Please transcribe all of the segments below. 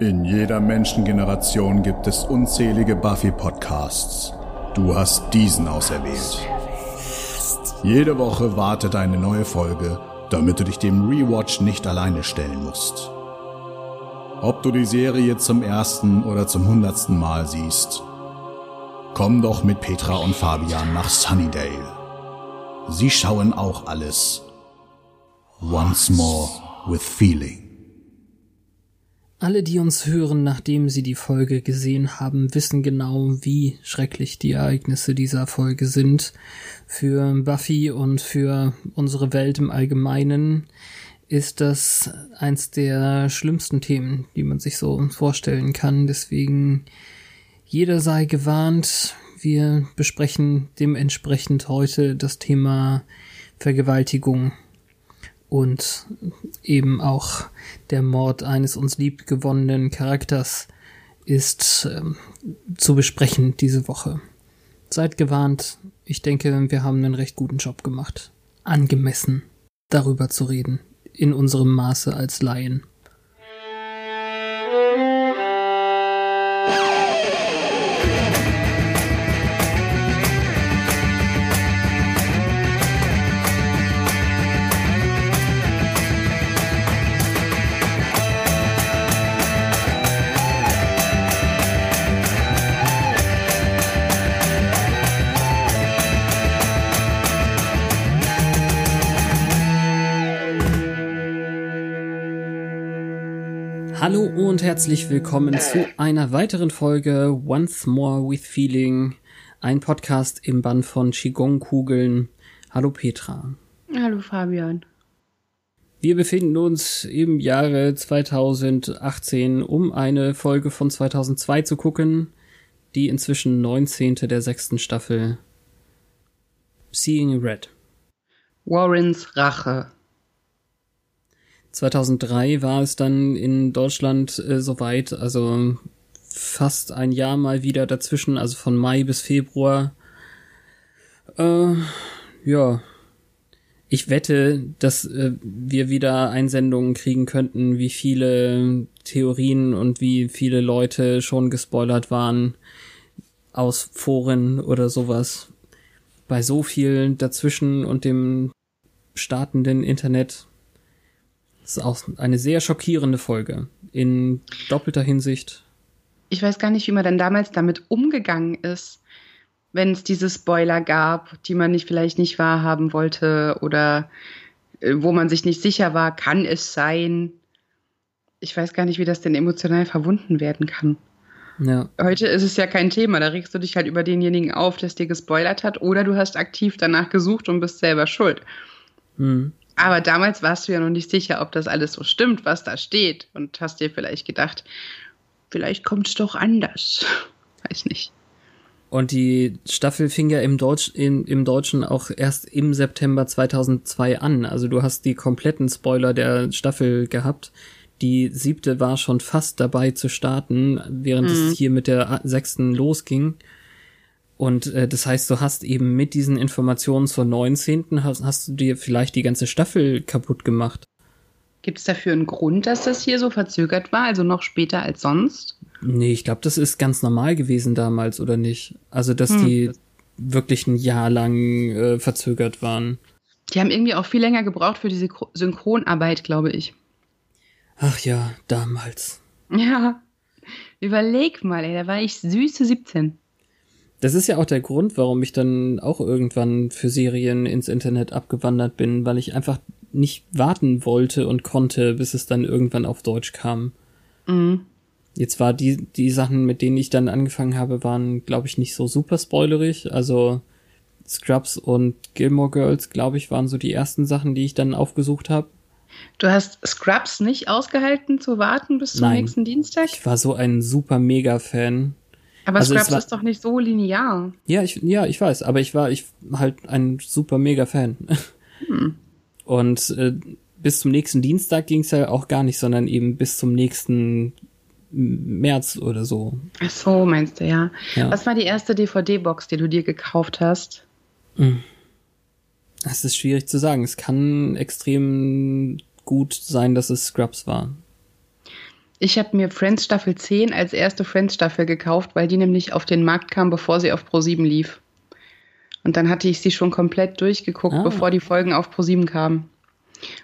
In jeder Menschengeneration gibt es unzählige Buffy-Podcasts. Du hast diesen auserwählt. Jede Woche wartet eine neue Folge, damit du dich dem Rewatch nicht alleine stellen musst. Ob du die Serie zum ersten oder zum hundertsten Mal siehst, komm doch mit Petra und Fabian nach Sunnydale. Sie schauen auch alles. Once more with feeling. Alle, die uns hören, nachdem sie die Folge gesehen haben, wissen genau, wie schrecklich die Ereignisse dieser Folge sind. Für Buffy und für unsere Welt im Allgemeinen ist das eins der schlimmsten Themen, die man sich so vorstellen kann. Deswegen jeder sei gewarnt. Wir besprechen dementsprechend heute das Thema Vergewaltigung und eben auch der Mord eines uns liebgewonnenen Charakters ist ähm, zu besprechen diese Woche. Seid gewarnt, ich denke, wir haben einen recht guten Job gemacht, angemessen darüber zu reden, in unserem Maße als Laien. Hallo und herzlich willkommen zu einer weiteren Folge Once More with Feeling, ein Podcast im Bann von Qigong-Kugeln. Hallo Petra. Hallo Fabian. Wir befinden uns im Jahre 2018, um eine Folge von 2002 zu gucken, die inzwischen 19. der sechsten Staffel Seeing Red. Warrens Rache. 2003 war es dann in Deutschland äh, soweit, also fast ein Jahr mal wieder dazwischen, also von Mai bis Februar. Äh, ja. Ich wette, dass äh, wir wieder Einsendungen kriegen könnten, wie viele Theorien und wie viele Leute schon gespoilert waren aus Foren oder sowas. Bei so viel dazwischen und dem startenden Internet das ist auch eine sehr schockierende Folge. In doppelter Hinsicht. Ich weiß gar nicht, wie man dann damals damit umgegangen ist, wenn es diese Spoiler gab, die man nicht vielleicht nicht wahrhaben wollte oder äh, wo man sich nicht sicher war, kann es sein. Ich weiß gar nicht, wie das denn emotional verwunden werden kann. Ja. Heute ist es ja kein Thema, da regst du dich halt über denjenigen auf, der es dir gespoilert hat, oder du hast aktiv danach gesucht und bist selber schuld. Hm. Aber damals warst du ja noch nicht sicher, ob das alles so stimmt, was da steht. Und hast dir vielleicht gedacht, vielleicht kommt es doch anders. Weiß nicht. Und die Staffel fing ja im, Deutsch, im, im Deutschen auch erst im September 2002 an. Also du hast die kompletten Spoiler der Staffel gehabt. Die siebte war schon fast dabei zu starten, während mhm. es hier mit der sechsten losging. Und äh, das heißt, du hast eben mit diesen Informationen zur 19. hast, hast du dir vielleicht die ganze Staffel kaputt gemacht. Gibt es dafür einen Grund, dass das hier so verzögert war, also noch später als sonst? Nee, ich glaube, das ist ganz normal gewesen damals, oder nicht? Also, dass hm. die wirklich ein Jahr lang äh, verzögert waren. Die haben irgendwie auch viel länger gebraucht für diese Synchronarbeit, glaube ich. Ach ja, damals. Ja. Überleg mal, ey, da war ich süße 17. Das ist ja auch der Grund, warum ich dann auch irgendwann für Serien ins Internet abgewandert bin, weil ich einfach nicht warten wollte und konnte, bis es dann irgendwann auf Deutsch kam. Mhm. Jetzt war die, die Sachen, mit denen ich dann angefangen habe, waren, glaube ich, nicht so super spoilerig. Also Scrubs und Gilmore Girls, glaube ich, waren so die ersten Sachen, die ich dann aufgesucht habe. Du hast Scrubs nicht ausgehalten zu warten bis zum Nein. nächsten Dienstag? Ich war so ein super Mega-Fan. Aber also Scraps war, ist doch nicht so linear. Ja, ich, ja, ich weiß, aber ich war ich halt ein super mega Fan. Hm. Und äh, bis zum nächsten Dienstag ging es ja auch gar nicht, sondern eben bis zum nächsten März oder so. Ach so, meinst du, ja. ja. Was war die erste DVD-Box, die du dir gekauft hast? Hm. Das ist schwierig zu sagen. Es kann extrem gut sein, dass es Scrubs war. Ich habe mir Friends Staffel 10 als erste Friends Staffel gekauft, weil die nämlich auf den Markt kam, bevor sie auf Pro7 lief. Und dann hatte ich sie schon komplett durchgeguckt, ah. bevor die Folgen auf Pro7 kamen.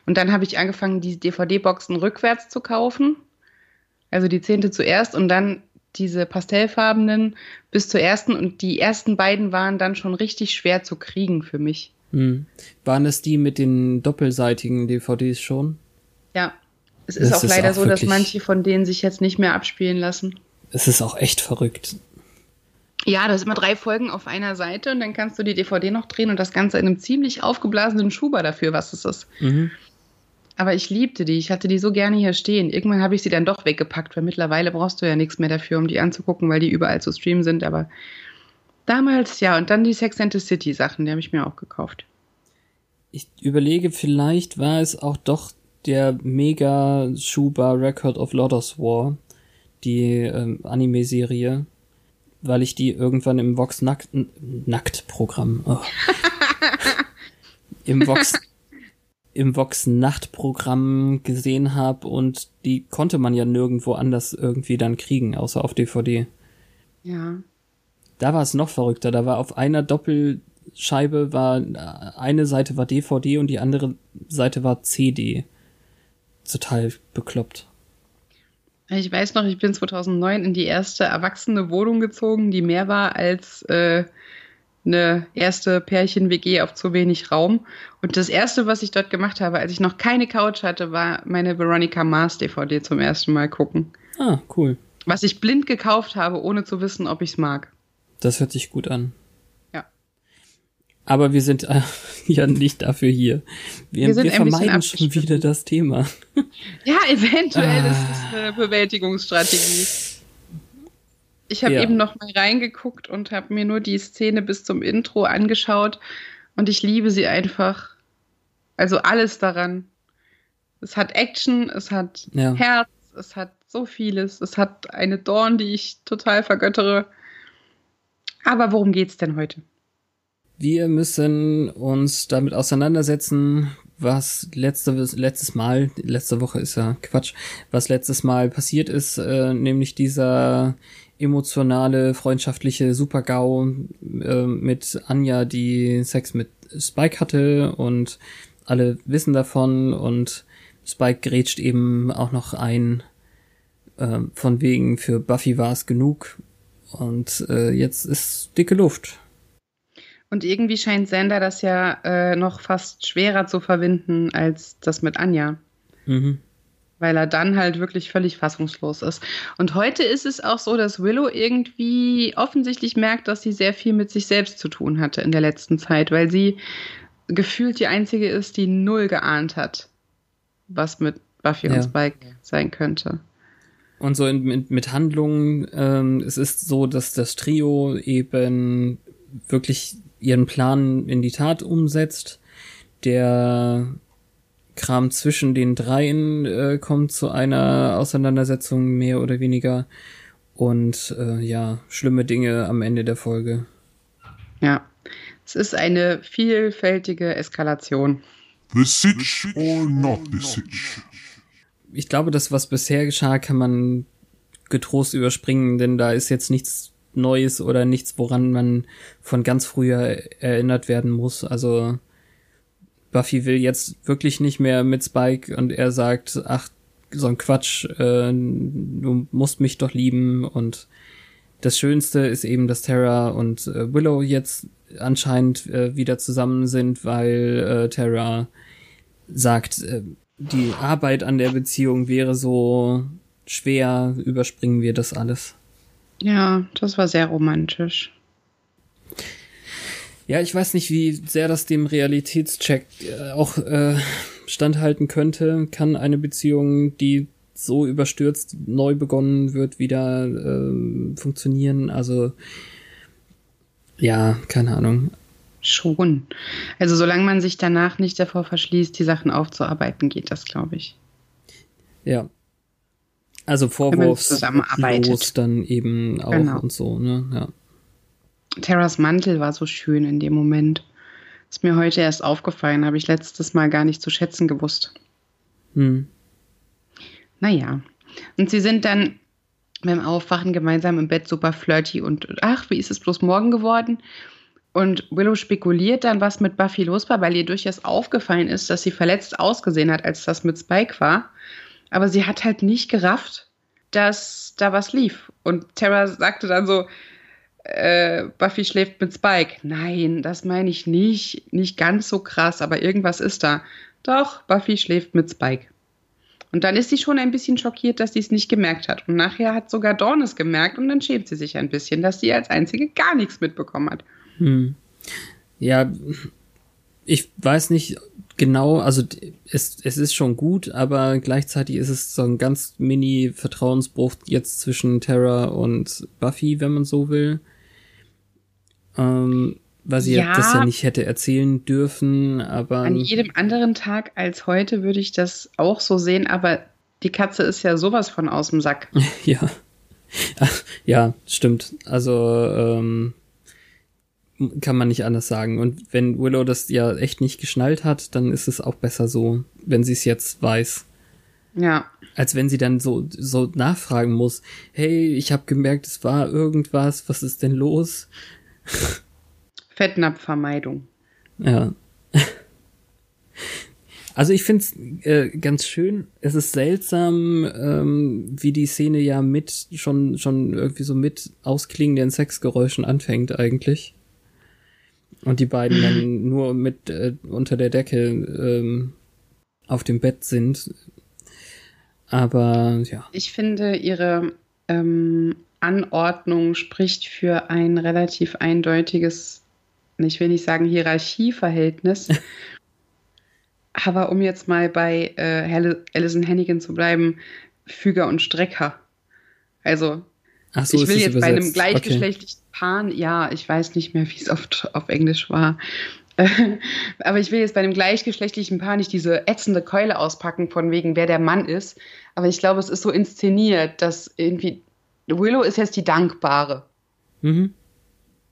Und dann habe ich angefangen, die DVD-Boxen rückwärts zu kaufen. Also die zehnte zuerst und dann diese pastellfarbenen bis zur ersten. Und die ersten beiden waren dann schon richtig schwer zu kriegen für mich. Hm. Waren es die mit den doppelseitigen DVDs schon? Ja. Es ist das auch leider auch so, dass manche von denen sich jetzt nicht mehr abspielen lassen. Es ist auch echt verrückt. Ja, da sind immer drei Folgen auf einer Seite und dann kannst du die DVD noch drehen und das Ganze in einem ziemlich aufgeblasenen Schuber dafür, was es ist. Mhm. Aber ich liebte die. Ich hatte die so gerne hier stehen. Irgendwann habe ich sie dann doch weggepackt, weil mittlerweile brauchst du ja nichts mehr dafür, um die anzugucken, weil die überall zu streamen sind. Aber damals ja. Und dann die Sex and the City Sachen, die habe ich mir auch gekauft. Ich überlege, vielleicht war es auch doch der mega Schuber Record of Lotus War, die ähm, Anime-Serie weil ich die irgendwann im Vox Nackt, Nackt Programm, oh. im Vox im Vox Nachtprogramm gesehen habe und die konnte man ja nirgendwo anders irgendwie dann kriegen, außer auf DVD. Ja. Da war es noch verrückter. Da war auf einer Doppelscheibe war eine Seite war DVD und die andere Seite war CD. Total bekloppt. Ich weiß noch, ich bin 2009 in die erste erwachsene Wohnung gezogen, die mehr war als äh, eine erste Pärchen-WG auf zu wenig Raum. Und das erste, was ich dort gemacht habe, als ich noch keine Couch hatte, war meine Veronica Mars DVD zum ersten Mal gucken. Ah, cool. Was ich blind gekauft habe, ohne zu wissen, ob ich es mag. Das hört sich gut an. Aber wir sind äh, ja nicht dafür hier. Wir, wir, wir vermeiden schon wieder das Thema. Ja, eventuell ah. ist es eine Bewältigungsstrategie. Ich habe ja. eben noch mal reingeguckt und habe mir nur die Szene bis zum Intro angeschaut und ich liebe sie einfach. Also alles daran. Es hat Action, es hat ja. Herz, es hat so vieles. Es hat eine Dorn, die ich total vergöttere. Aber worum geht's denn heute? Wir müssen uns damit auseinandersetzen, was letzte, letztes Mal, letzte Woche ist ja Quatsch, was letztes Mal passiert ist, äh, nämlich dieser emotionale, freundschaftliche Super-GAU äh, mit Anja, die Sex mit Spike hatte und alle wissen davon und Spike grätscht eben auch noch ein, äh, von wegen für Buffy war es genug und äh, jetzt ist dicke Luft. Und irgendwie scheint Sander das ja äh, noch fast schwerer zu verwinden als das mit Anja. Mhm. Weil er dann halt wirklich völlig fassungslos ist. Und heute ist es auch so, dass Willow irgendwie offensichtlich merkt, dass sie sehr viel mit sich selbst zu tun hatte in der letzten Zeit, weil sie gefühlt die einzige ist, die null geahnt hat, was mit Buffy ja. und Spike sein könnte. Und so in, mit, mit Handlungen, ähm, es ist so, dass das Trio eben wirklich ihren Plan in die Tat umsetzt. Der Kram zwischen den dreien äh, kommt zu einer Auseinandersetzung mehr oder weniger und äh, ja, schlimme Dinge am Ende der Folge. Ja, es ist eine vielfältige Eskalation. The Sitch or not the Sitch? Ich glaube, das, was bisher geschah, kann man getrost überspringen, denn da ist jetzt nichts Neues oder nichts, woran man von ganz früher erinnert werden muss. Also Buffy will jetzt wirklich nicht mehr mit Spike und er sagt, ach, so ein Quatsch, äh, du musst mich doch lieben und das Schönste ist eben, dass Terra und äh, Willow jetzt anscheinend äh, wieder zusammen sind, weil äh, Terra sagt, äh, die Arbeit an der Beziehung wäre so schwer, überspringen wir das alles. Ja, das war sehr romantisch. Ja, ich weiß nicht, wie sehr das dem Realitätscheck äh, auch äh, standhalten könnte. Kann eine Beziehung, die so überstürzt neu begonnen wird, wieder äh, funktionieren? Also ja, keine Ahnung. Schon. Also solange man sich danach nicht davor verschließt, die Sachen aufzuarbeiten, geht das, glaube ich. Ja, also vorwurfslos dann eben auch genau. und so, ne? Ja. Terras Mantel war so schön in dem Moment. Ist mir heute erst aufgefallen, habe ich letztes Mal gar nicht zu schätzen gewusst. Hm. Naja. Und sie sind dann beim Aufwachen gemeinsam im Bett super flirty und ach, wie ist es bloß morgen geworden? Und Willow spekuliert dann, was mit Buffy los war, weil ihr durchaus aufgefallen ist, dass sie verletzt ausgesehen hat, als das mit Spike war. Aber sie hat halt nicht gerafft, dass da was lief. Und Tara sagte dann so, äh, Buffy schläft mit Spike. Nein, das meine ich nicht. Nicht ganz so krass, aber irgendwas ist da. Doch, Buffy schläft mit Spike. Und dann ist sie schon ein bisschen schockiert, dass sie es nicht gemerkt hat. Und nachher hat sogar Dawn es gemerkt und dann schämt sie sich ein bisschen, dass sie als Einzige gar nichts mitbekommen hat. Hm. Ja, ich weiß nicht genau, also es, es ist schon gut, aber gleichzeitig ist es so ein ganz mini Vertrauensbruch jetzt zwischen Terra und Buffy, wenn man so will. Ähm, weil sie ja. das ja nicht hätte erzählen dürfen, aber. An jedem anderen Tag als heute würde ich das auch so sehen, aber die Katze ist ja sowas von aus dem Sack. ja. Ja, stimmt. Also, ähm, kann man nicht anders sagen. Und wenn Willow das ja echt nicht geschnallt hat, dann ist es auch besser so, wenn sie es jetzt weiß. Ja. Als wenn sie dann so, so nachfragen muss, hey, ich habe gemerkt, es war irgendwas, was ist denn los? Fettnapfvermeidung. Ja. Also ich finde es äh, ganz schön. Es ist seltsam, ähm, wie die Szene ja mit schon schon irgendwie so mit ausklingenden Sexgeräuschen anfängt eigentlich. Und die beiden dann nur mit äh, unter der Decke ähm, auf dem Bett sind. Aber ja. Ich finde, ihre ähm, Anordnung spricht für ein relativ eindeutiges, ich will nicht sagen Hierarchieverhältnis. aber um jetzt mal bei äh, Alison Hannigan zu bleiben, Füger und Strecker. Also Ach so, ich will jetzt bei einem gleichgeschlechtlichen okay. Paar, ja, ich weiß nicht mehr, wie es auf, auf Englisch war. aber ich will jetzt bei einem gleichgeschlechtlichen Paar nicht diese ätzende Keule auspacken, von wegen, wer der Mann ist. Aber ich glaube, es ist so inszeniert, dass irgendwie Willow ist jetzt die Dankbare. Mhm.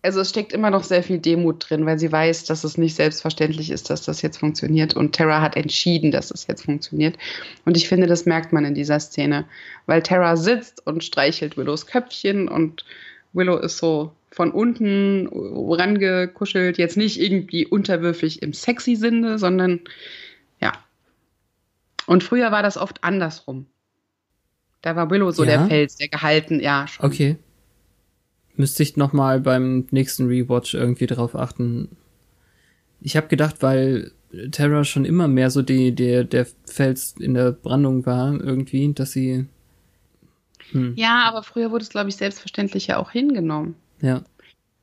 Also es steckt immer noch sehr viel Demut drin, weil sie weiß, dass es nicht selbstverständlich ist, dass das jetzt funktioniert. Und Terra hat entschieden, dass es jetzt funktioniert. Und ich finde, das merkt man in dieser Szene, weil Terra sitzt und streichelt Willows Köpfchen und Willow ist so von unten rangekuschelt, jetzt nicht irgendwie unterwürfig im sexy Sinne, sondern ja. Und früher war das oft andersrum. Da war Willow so ja? der Fels, der gehalten, ja. Schon. Okay. Müsste ich noch mal beim nächsten Rewatch irgendwie drauf achten. Ich habe gedacht, weil Terra schon immer mehr so die, der, der Fels in der Brandung war, irgendwie, dass sie. Hm. Ja, aber früher wurde es, glaube ich, selbstverständlich ja auch hingenommen. Ja.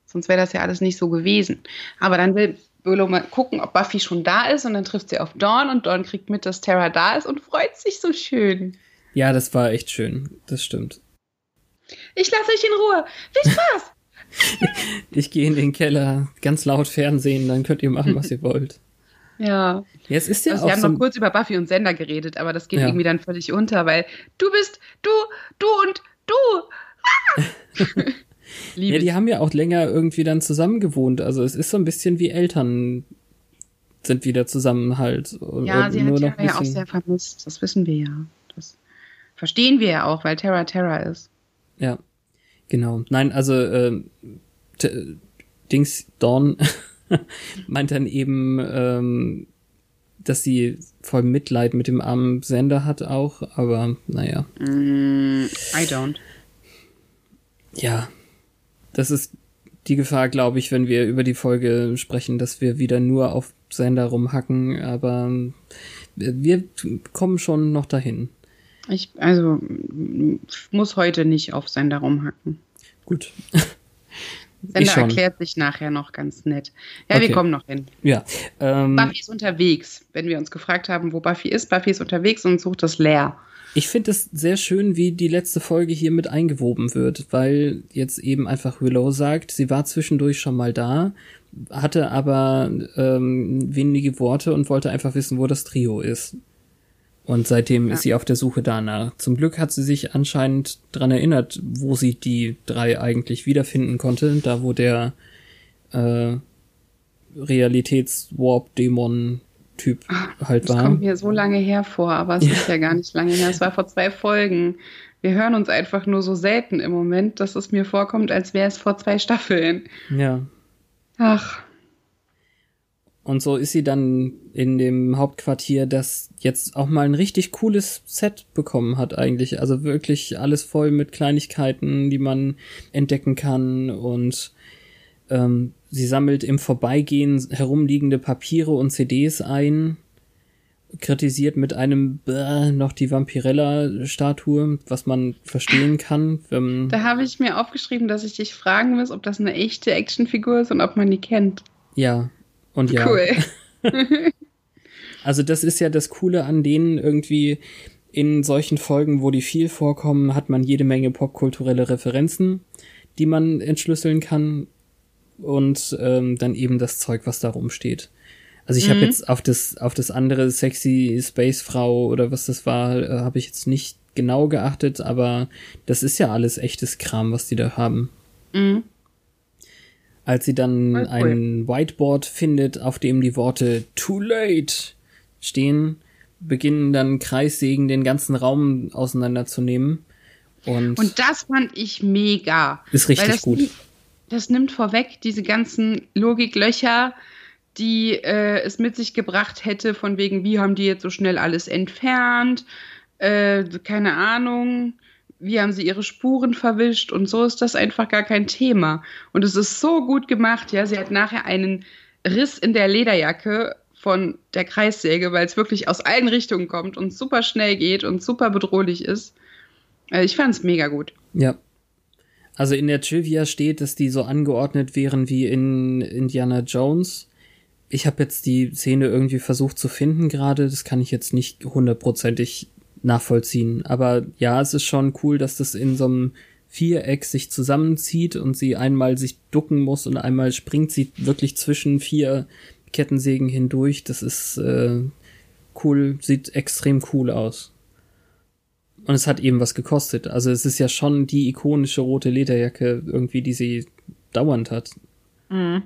Sonst wäre das ja alles nicht so gewesen. Aber dann will Willow mal gucken, ob Buffy schon da ist und dann trifft sie auf Dawn und Dawn kriegt mit, dass Terra da ist und freut sich so schön. Ja, das war echt schön. Das stimmt. Ich lasse euch in Ruhe. Viel Spaß! ich gehe in den Keller, ganz laut Fernsehen, dann könnt ihr machen, was ihr wollt. Ja. Jetzt ist ja also auch wir haben so noch kurz über Buffy und Sender geredet, aber das geht Ja. irgendwie dann völlig unter, weil du bist du, du und du. Ah! Liebe Ja, die haben ja auch länger irgendwie dann zusammen gewohnt. Also es ist so ein bisschen wie Eltern sind wieder zusammen halt. Ja, sie hat Terra ja auch sehr vermisst. Das wissen wir ja. Das verstehen wir ja auch, weil Terra Terra ist. Ja, genau. Nein, also äh, Dings Dawn meint dann eben, ähm, dass sie voll Mitleid mit dem armen Sender hat auch, aber naja, Mm, I don't. ja, das ist die Gefahr, glaube ich, wenn wir über die Folge sprechen, dass wir wieder nur auf Sender rumhacken, aber wir kommen schon noch dahin. Ich, also, muss heute nicht auf Sender rumhacken. Gut. Sender erklärt sich nachher noch ganz nett. Ja, wir Okay. kommen noch hin. Ja. Ähm, Buffy ist unterwegs. Wenn wir uns gefragt haben, wo Buffy ist, Buffy ist unterwegs und sucht das leer. Ich finde es sehr schön, wie die letzte Folge hier mit eingewoben wird, weil jetzt eben einfach Willow sagt, sie war zwischendurch schon mal da, hatte aber ähm, wenige Worte und wollte einfach wissen, wo das Trio ist. Und seitdem Ja. ist sie auf der Suche danach. Zum Glück hat sie sich anscheinend dran erinnert, wo sie die drei eigentlich wiederfinden konnte, da wo der äh, Realitätswarp-Dämon Typ halt das war. Das kommt mir so lange her vor, aber es ja. ist ja gar nicht lange her. Es war vor zwei Folgen. Wir hören uns einfach nur so selten im Moment, dass es mir vorkommt, als wäre es vor zwei Staffeln. Ja. Ach. Und so ist sie dann in dem Hauptquartier, das jetzt auch mal ein richtig cooles Set bekommen hat eigentlich. Also wirklich alles voll mit Kleinigkeiten, die man entdecken kann und ähm, sie sammelt im Vorbeigehen herumliegende Papiere und CDs ein, kritisiert mit einem Bäh, noch die Vampirella-Statue, was man verstehen kann. da habe ich mir aufgeschrieben, dass ich dich fragen muss, ob das eine echte Actionfigur ist und ob man die kennt. Ja, und ja. Cool. also das ist ja das Coole an denen irgendwie in solchen Folgen, wo die viel vorkommen, hat man jede Menge popkulturelle Referenzen, die man entschlüsseln kann und ähm, dann eben das Zeug, was da rumsteht. Also ich mhm. habe jetzt auf das auf das andere sexy Space Frau oder was das war, äh, habe ich jetzt nicht genau geachtet, aber das ist ja alles echtes Kram, was die da haben. Mhm. Als sie dann cool. ein Whiteboard findet, auf dem die Worte Too late stehen, beginnen dann Kreissägen den ganzen Raum auseinanderzunehmen. Und, und das fand ich mega. Ist richtig gut. Die, das nimmt vorweg diese ganzen Logiklöcher, die äh, es mit sich gebracht hätte, von wegen, wie haben die jetzt so schnell alles entfernt, äh, keine Ahnung, wie haben sie ihre Spuren verwischt und so ist das einfach gar kein Thema. Und es ist so gut gemacht, ja, sie hat nachher einen Riss in der Lederjacke von der Kreissäge, weil es wirklich aus allen Richtungen kommt und super schnell geht und super bedrohlich ist. Also ich fand es mega gut. Ja, also in der Trivia steht, dass die so angeordnet wären wie in Indiana Jones. Ich habe jetzt die Szene irgendwie versucht zu finden gerade. Das kann ich jetzt nicht hundertprozentig nachvollziehen. Aber ja, es ist schon cool, dass das in so einem Viereck sich zusammenzieht und sie einmal sich ducken muss und einmal springt sie wirklich zwischen vier Kettensägen hindurch. Das ist äh, cool, sieht extrem cool aus. Und es hat eben was gekostet. Also es ist ja schon die ikonische rote Lederjacke irgendwie, die sie dauernd hat. Mhm.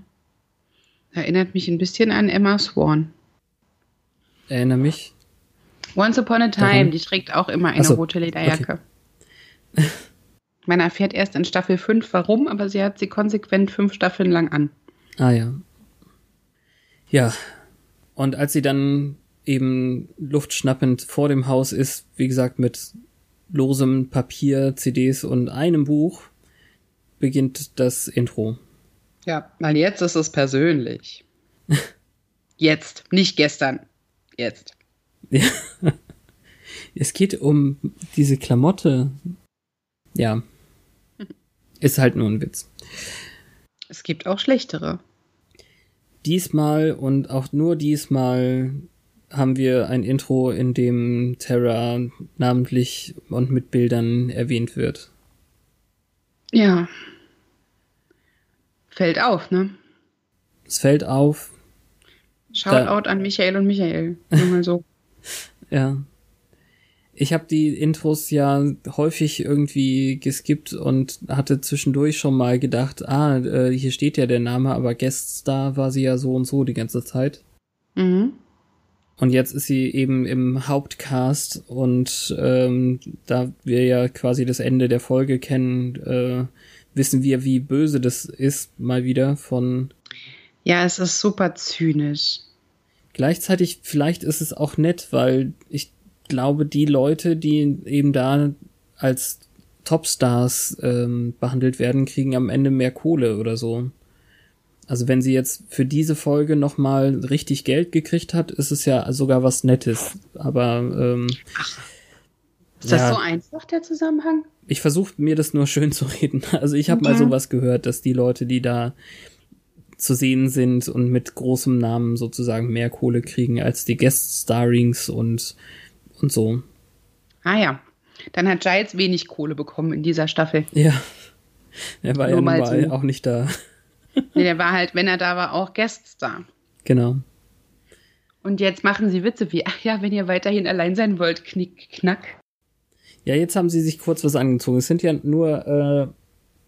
Erinnert mich ein bisschen an Emma Swan. Erinnere mich. Once Upon a Time, Darum? die trägt auch immer eine so, rote Lederjacke. Okay. Man erfährt erst in Staffel 5 warum, aber sie hat sie konsequent fünf Staffeln lang an. Ah ja. Ja. Und als sie dann eben luftschnappend vor dem Haus ist, wie gesagt, mit losem Papier, CDs und einem Buch beginnt das Intro. Ja, weil jetzt ist es persönlich. jetzt, nicht gestern. Jetzt. Ja. Es geht um diese Klamotte. Ja. Ist halt nur ein Witz. Es gibt auch schlechtere. Diesmal und auch nur diesmal haben wir ein Intro, in dem Terra namentlich und mit Bildern erwähnt wird. Ja. Fällt auf, ne? Es fällt auf. Shoutout an Michael und Michael. Nur mal so. ja. Ich habe die Intros ja häufig irgendwie geskippt und hatte zwischendurch schon mal gedacht, ah, äh, hier steht ja der Name, aber Gueststar war sie ja so und so die ganze Zeit. Mhm. Und jetzt ist sie eben im Hauptcast und ähm, da wir ja quasi das Ende der Folge kennen, äh, wissen wir, wie böse das ist, mal wieder von. Ja, es ist super zynisch. Gleichzeitig, vielleicht ist es auch nett, weil ich glaube, die Leute, die eben da als Topstars ähm, behandelt werden, kriegen am Ende mehr Kohle oder so. Also wenn sie jetzt für diese Folge nochmal richtig Geld gekriegt hat, ist es ja sogar was Nettes. Aber ähm, Ach, ist das ja, so einfach, der Zusammenhang? Ich versuche mir das nur schön zu reden. Also ich habe okay. mal sowas gehört, dass die Leute, die da zu sehen sind und mit großem Namen sozusagen mehr Kohle kriegen als die Guest-Starrings und, und so. Ah ja. Dann hat Giles wenig Kohle bekommen in dieser Staffel. Ja. Er war Nur ja so. auch nicht da nee, der war halt, wenn er da war, auch Gaststar. Genau. Und jetzt machen sie Witze wie, ach ja, wenn ihr weiterhin allein sein wollt, knick, knack. Ja, jetzt haben sie sich kurz was angezogen. Es sind ja nur äh,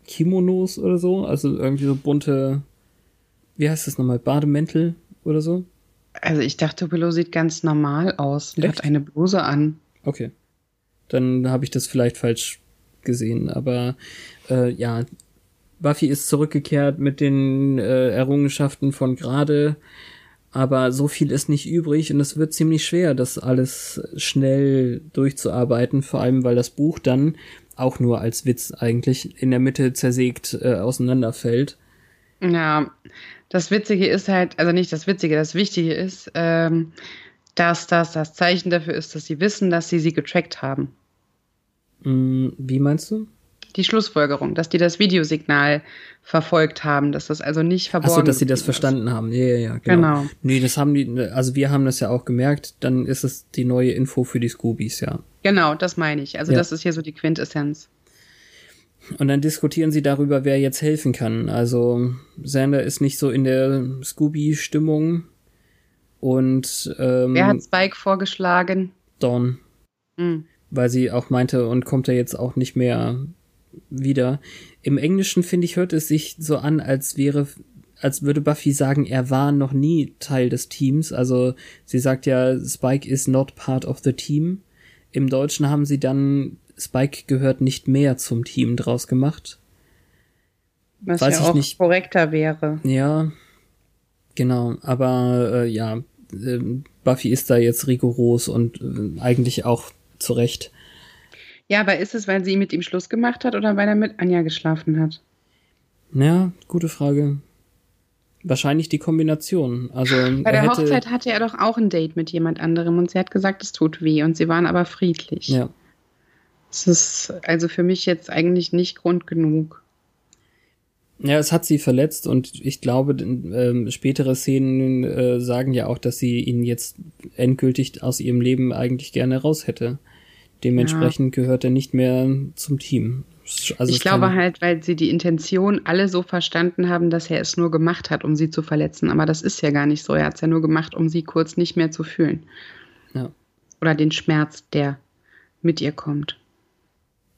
Kimonos oder so, also irgendwie so bunte, wie heißt das nochmal, Bademäntel oder so? Also ich dachte, Willow sieht ganz normal aus. Echt? hat eine Bluse an. Okay. Dann habe ich das vielleicht falsch gesehen. Aber äh, ja, Buffy ist zurückgekehrt mit den äh, Errungenschaften von gerade. Aber so viel ist nicht übrig und es wird ziemlich schwer, das alles schnell durchzuarbeiten, vor allem weil das Buch dann auch nur als Witz eigentlich in der Mitte zersägt äh, auseinanderfällt. Ja, das Witzige ist halt, also nicht das Witzige, das Wichtige ist, ähm, dass das das Zeichen dafür ist, dass sie wissen, dass sie sie getrackt haben. Mm, wie meinst du? Die Schlussfolgerung, dass die das Videosignal verfolgt haben, dass das also nicht verborgen Achso, dass sie das ist. verstanden haben. Ja, ja, ja, genau. Genau. Nee, das haben die, also wir haben das ja auch gemerkt, dann ist es die neue Info für die Scoobies, ja. Genau, das meine ich. Also Ja. das ist hier so die Quintessenz. Und dann diskutieren sie darüber, wer jetzt helfen kann. Also Sander ist nicht so in der Scooby-Stimmung und ähm, Wer hat Spike vorgeschlagen? Dawn, Hm. weil sie auch meinte und kommt er jetzt auch nicht mehr wieder. Im Englischen finde ich hört es sich so an, als wäre als würde Buffy sagen, er war noch nie Teil des Teams. Also sie sagt ja, Spike is not part of the team. Im Deutschen haben sie dann Spike gehört nicht mehr zum Team draus gemacht. Was Weiß ja auch nicht. korrekter wäre. Ja, genau. Aber äh, ja, äh, Buffy ist da jetzt rigoros und äh, eigentlich auch zu Recht. Ja, aber ist es, weil sie mit ihm Schluss gemacht hat oder weil er mit Anja geschlafen hat? Ja, gute Frage. Wahrscheinlich die Kombination. Also Bei er der hätte, Hochzeit hatte er doch auch ein Date mit jemand anderem und sie hat gesagt, es tut weh und sie waren aber friedlich. Ja, Das ist also für mich jetzt eigentlich nicht Grund genug. ja, es hat sie verletzt und ich glaube, ähm, spätere Szenen äh, sagen ja auch, dass sie ihn jetzt endgültig aus ihrem Leben eigentlich gerne raus hätte. Dementsprechend gehört er nicht mehr zum Team. Also ich glaube halt, weil sie die Intention alle so verstanden haben, dass er es nur gemacht hat, um sie zu verletzen. Aber das ist ja gar nicht so. Er hat es ja nur gemacht, um sie kurz nicht mehr zu fühlen. Ja. Oder den Schmerz, der mit ihr kommt.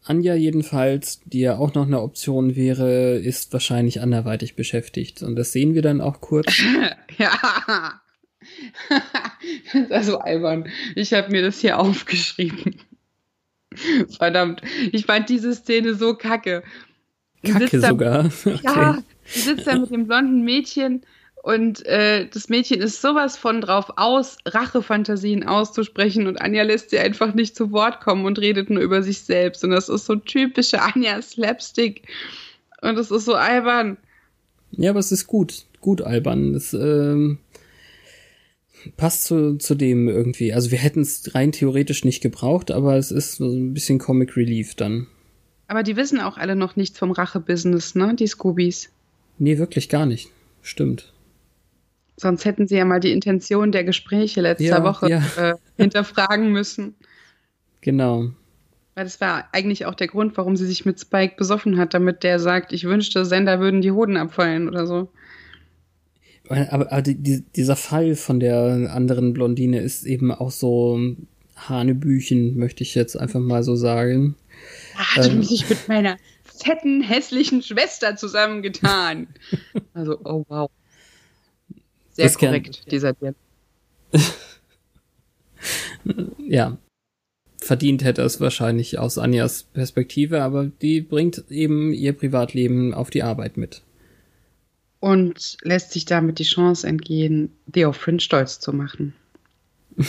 Anja jedenfalls, die ja auch noch eine Option wäre, ist wahrscheinlich anderweitig beschäftigt. Und das sehen wir dann auch kurz. Ja. das ist also albern. Ich habe mir das hier aufgeschrieben. Verdammt, ich fand diese Szene so kacke. Kacke sitzt da- sogar. Okay. Ja, sie sitzt da mit dem blonden Mädchen und äh, das Mädchen ist sowas von drauf aus, Rachefantasien auszusprechen und Anja lässt sie einfach nicht zu Wort kommen und redet nur über sich selbst. Und das ist so typische Anja Slapstick. Und das ist so albern. Ja, aber es ist gut. Gut albern. Das ähm, passt zu, zu dem irgendwie. Also wir hätten es rein theoretisch nicht gebraucht, aber es ist so ein bisschen Comic Relief dann. Aber die wissen auch alle noch nichts vom Rache-Business, ne? Die Scoobies. Nee, wirklich gar nicht. Stimmt. Sonst hätten sie ja mal die Intention der Gespräche letzter Ja, Woche ja. Äh, hinterfragen müssen. Genau. Weil das war eigentlich auch der Grund, warum sie sich mit Spike besoffen hat, damit der sagt, ich wünschte, Sender würden die Hoden abfallen oder so. Aber, aber die, die, dieser Fall von der anderen Blondine ist eben auch so Hanebüchen, möchte ich jetzt einfach mal so sagen. Hat Ähm. mich mit meiner fetten, hässlichen Schwester zusammengetan. also, oh wow. Sehr Das kann- korrekt, dieser Dialog. ja, verdient hätte es wahrscheinlich aus Anjas Perspektive, aber die bringt eben ihr Privatleben auf die Arbeit mit. Und lässt sich damit die Chance entgehen, Theofrin stolz zu machen.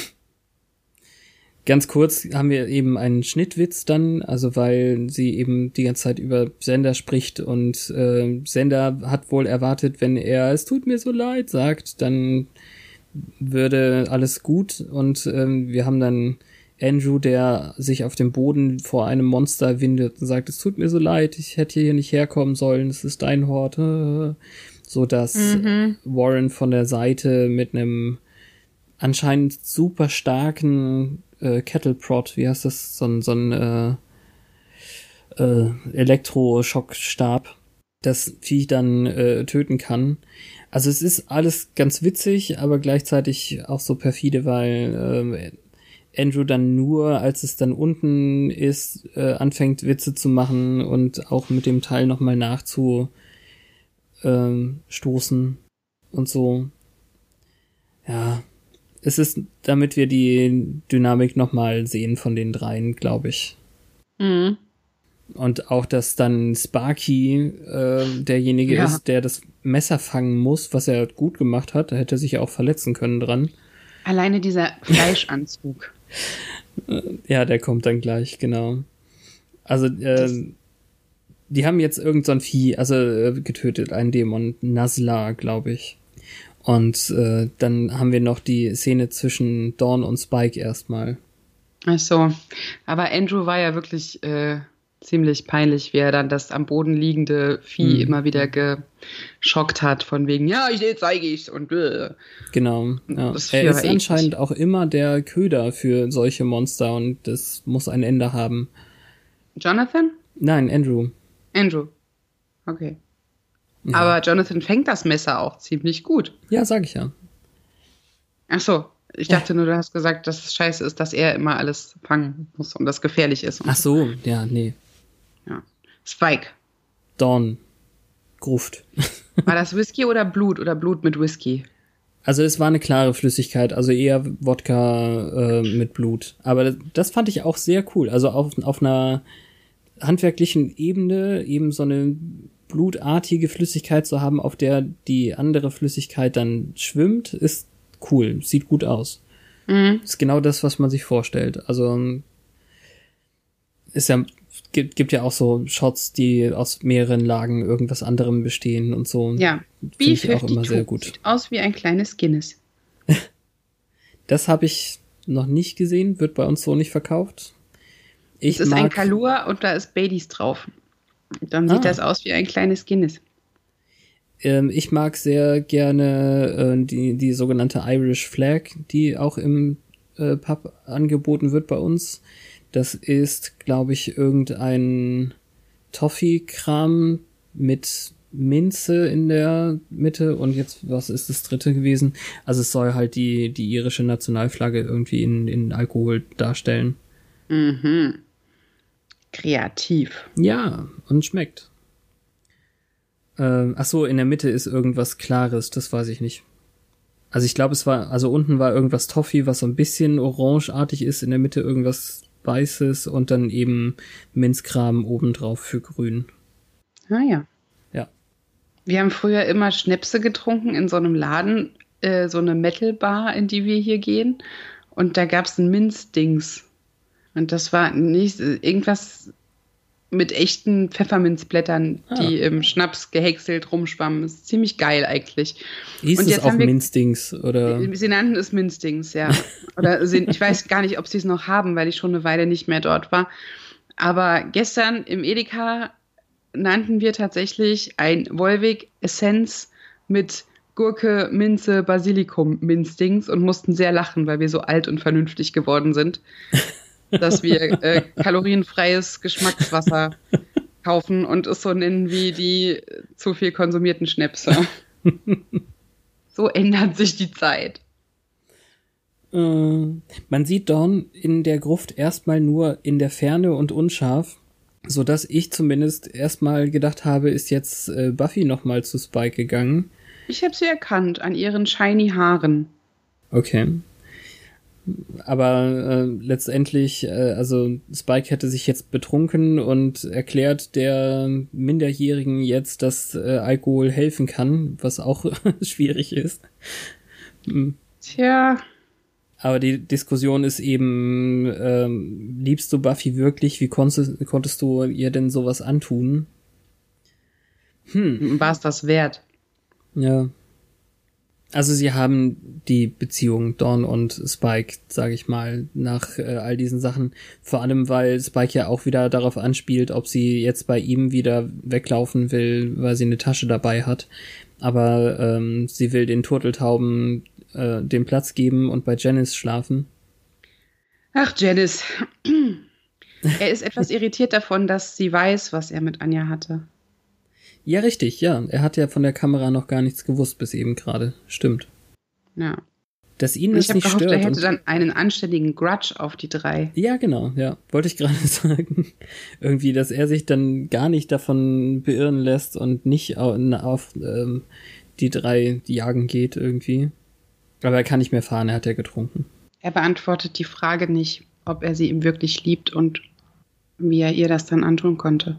Ganz kurz haben wir eben einen Schnittwitz dann, also weil sie eben die ganze Zeit über Sender spricht und äh, Sender hat wohl erwartet, wenn er es tut mir so leid sagt, dann würde alles gut und ähm, wir haben dann Andrew, der sich auf dem Boden vor einem Monster windet und sagt, es tut mir so leid, ich hätte hier nicht herkommen sollen, es ist dein Hort, so dass Warren von der Seite mit einem anscheinend super starken äh, Kettle Prod, wie heißt das, so ein, so ein äh, äh, Elektroschockstab, das Vieh dann äh, töten kann. Also es ist alles ganz witzig, aber gleichzeitig auch so perfide, weil äh, Andrew dann nur, als es dann unten ist, äh, anfängt Witze zu machen und auch mit dem Teil nochmal nachzu ähm, stoßen und so. Ja, es ist, damit wir die Dynamik nochmal sehen von den dreien, glaube ich. Mhm. Und auch, dass dann Sparky äh, derjenige ja. ist, der das Messer fangen muss, was er gut gemacht hat. Da hätte er sich ja auch verletzen können dran. Alleine dieser Fleischanzug. ja, der kommt dann gleich, genau. Also, äh, die haben jetzt irgend so ein Vieh, also äh, getötet, einen Dämon, Nazla, glaube ich. Und äh, dann haben wir noch die Szene zwischen Dawn und Spike erstmal. Ach so. Aber Andrew war ja wirklich äh, ziemlich peinlich, wie er dann das am Boden liegende Vieh mhm. immer wieder geschockt hat, von wegen, ja, ich zeige ich's und äh. Genau. Ja. Er ist anscheinend auch immer der Köder für solche Monster und das muss ein Ende haben. Jonathan? Nein, Andrew. Andrew. Okay. Ja. Aber Jonathan fängt das Messer auch ziemlich gut. Ja, sag ich ja. Ach so, ich dachte nur, du hast gesagt, dass es scheiße ist, dass er immer alles fangen muss und das gefährlich ist. Ach so, ja, nee. Ja. Spike. Dawn. Gruft. War das Whisky oder Blut oder Blut mit Whisky? Also es war eine klare Flüssigkeit, also eher Wodka äh, mit Blut. Aber das fand ich auch sehr cool. Also auf, auf einer handwerklichen Ebene eben so eine blutartige Flüssigkeit zu haben, auf der die andere Flüssigkeit dann schwimmt, ist cool, sieht gut aus. Mhm. Ist genau das, was man sich vorstellt. Also ist ja gibt, gibt ja auch so Shots, die aus mehreren Lagen irgendwas anderem bestehen und so. Ja, wie ich auch immer sehr gut. Sieht aus wie ein kleines Guinness. das habe ich noch nicht gesehen, wird bei uns so nicht verkauft. Ich es ist ein Kalur und da ist Baileys drauf. Dann sieht ah. das aus wie ein kleines Guinness. Ähm, ich mag sehr gerne äh, die, die sogenannte Irish Flag, die auch im äh, Pub angeboten wird bei uns. Das ist, glaube ich, irgendein Toffee-Kram mit Minze in der Mitte und jetzt, was ist das dritte gewesen? Also es soll halt die, die irische Nationalflagge irgendwie in, in Alkohol darstellen. Mhm. Kreativ. Ja, und schmeckt. Äh, ach so, in der Mitte ist irgendwas Klares, das weiß ich nicht. Also ich glaube, es war, also unten war irgendwas Toffee, was so ein bisschen orangeartig ist, in der Mitte irgendwas Weißes und dann eben Minzkram obendrauf für grün. Ah ja. Ja. Wir haben früher immer Schnäpse getrunken in so einem Laden, äh, so eine Metal-Bar, in die wir hier gehen. Und da gab es ein Minzdings. Und das war nicht irgendwas mit echten Pfefferminzblättern, ah. die im Schnaps gehäckselt rumschwammen. ist ziemlich geil eigentlich. Hieß und es auch Minzdings oder? Sie nannten es Minzdings, ja. oder sie, ich weiß gar nicht, ob sie es noch haben, weil ich schon eine Weile nicht mehr dort war. Aber gestern im Edeka nannten wir tatsächlich ein Wolwig Essenz mit Gurke, Minze, Basilikum Minzdings und mussten sehr lachen, weil wir so alt und vernünftig geworden sind dass wir äh, kalorienfreies Geschmackswasser kaufen und es so nennen wie die zu viel konsumierten Schnäpse. so ändert sich die Zeit. Äh, man sieht Dawn in der Gruft erstmal nur in der Ferne und unscharf, so dass ich zumindest erstmal gedacht habe, ist jetzt äh, Buffy nochmal zu Spike gegangen. Ich habe sie erkannt an ihren shiny Haaren. Okay aber äh, letztendlich, äh, also Spike hätte sich jetzt betrunken und erklärt der Minderjährigen jetzt, dass äh, Alkohol helfen kann, was auch schwierig ist. Hm. Tja. Aber die Diskussion ist eben, ähm, liebst du Buffy wirklich? Wie konntest, konntest du ihr denn sowas antun? Hm. War es das wert? Ja. Also sie haben die Beziehung Dawn und Spike, sage ich mal, nach äh, all diesen Sachen. Vor allem, weil Spike ja auch wieder darauf anspielt, ob sie jetzt bei ihm wieder weglaufen will, weil sie eine Tasche dabei hat. Aber ähm, sie will den Turteltauben äh, den Platz geben und bei Janice schlafen. Ach, Janice. er ist etwas irritiert davon, dass sie weiß, was er mit Anja hatte. Ja, richtig, ja. Er hat ja von der Kamera noch gar nichts gewusst bis eben gerade. Stimmt. Ja. Dass ihn das nicht gehofft, stört. Er hätte dann einen anständigen Grudge auf die drei. Ja, genau, ja. Wollte ich gerade sagen. Irgendwie, dass er sich dann gar nicht davon beirren lässt und nicht auf, auf ähm, die drei jagen geht irgendwie. Aber er kann nicht mehr fahren, er hat ja getrunken. Er beantwortet die Frage nicht, ob er sie ihm wirklich liebt und wie er ihr das dann antun konnte.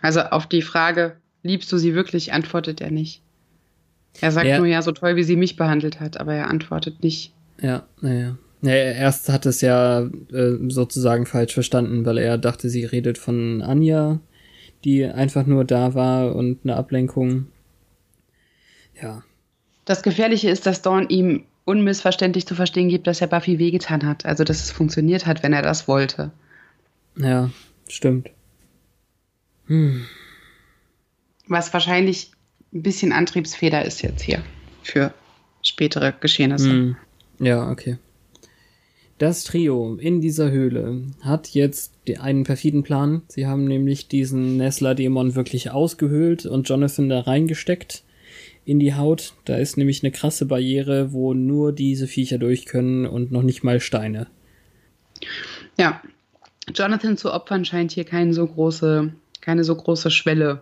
Also auf die Frage, liebst du sie wirklich, antwortet er nicht. Er sagt Ja. nur ja, so toll, wie sie mich behandelt hat, aber er antwortet nicht. Ja, naja. Ja, er erst hat es ja äh, sozusagen falsch verstanden, weil er dachte, sie redet von Anja, die einfach nur da war und eine Ablenkung. Ja, Das Gefährliche ist, dass Dawn ihm unmissverständlich zu verstehen gibt, dass er Buffy wehgetan hat. Also, dass es funktioniert hat, wenn er das wollte. ja, stimmt. Hm. Was wahrscheinlich ein bisschen Antriebsfeder ist jetzt hier für spätere Geschehnisse. Hm. Ja, okay. Das Trio in dieser Höhle hat jetzt einen perfiden Plan. Sie haben nämlich diesen Nestler-Dämon wirklich ausgehöhlt und Jonathan da reingesteckt in die Haut. Da ist nämlich eine krasse Barriere, wo nur diese Viecher durch können und noch nicht mal Steine. Ja. Jonathan zu opfern scheint hier keine so große, keine so große Schwelle.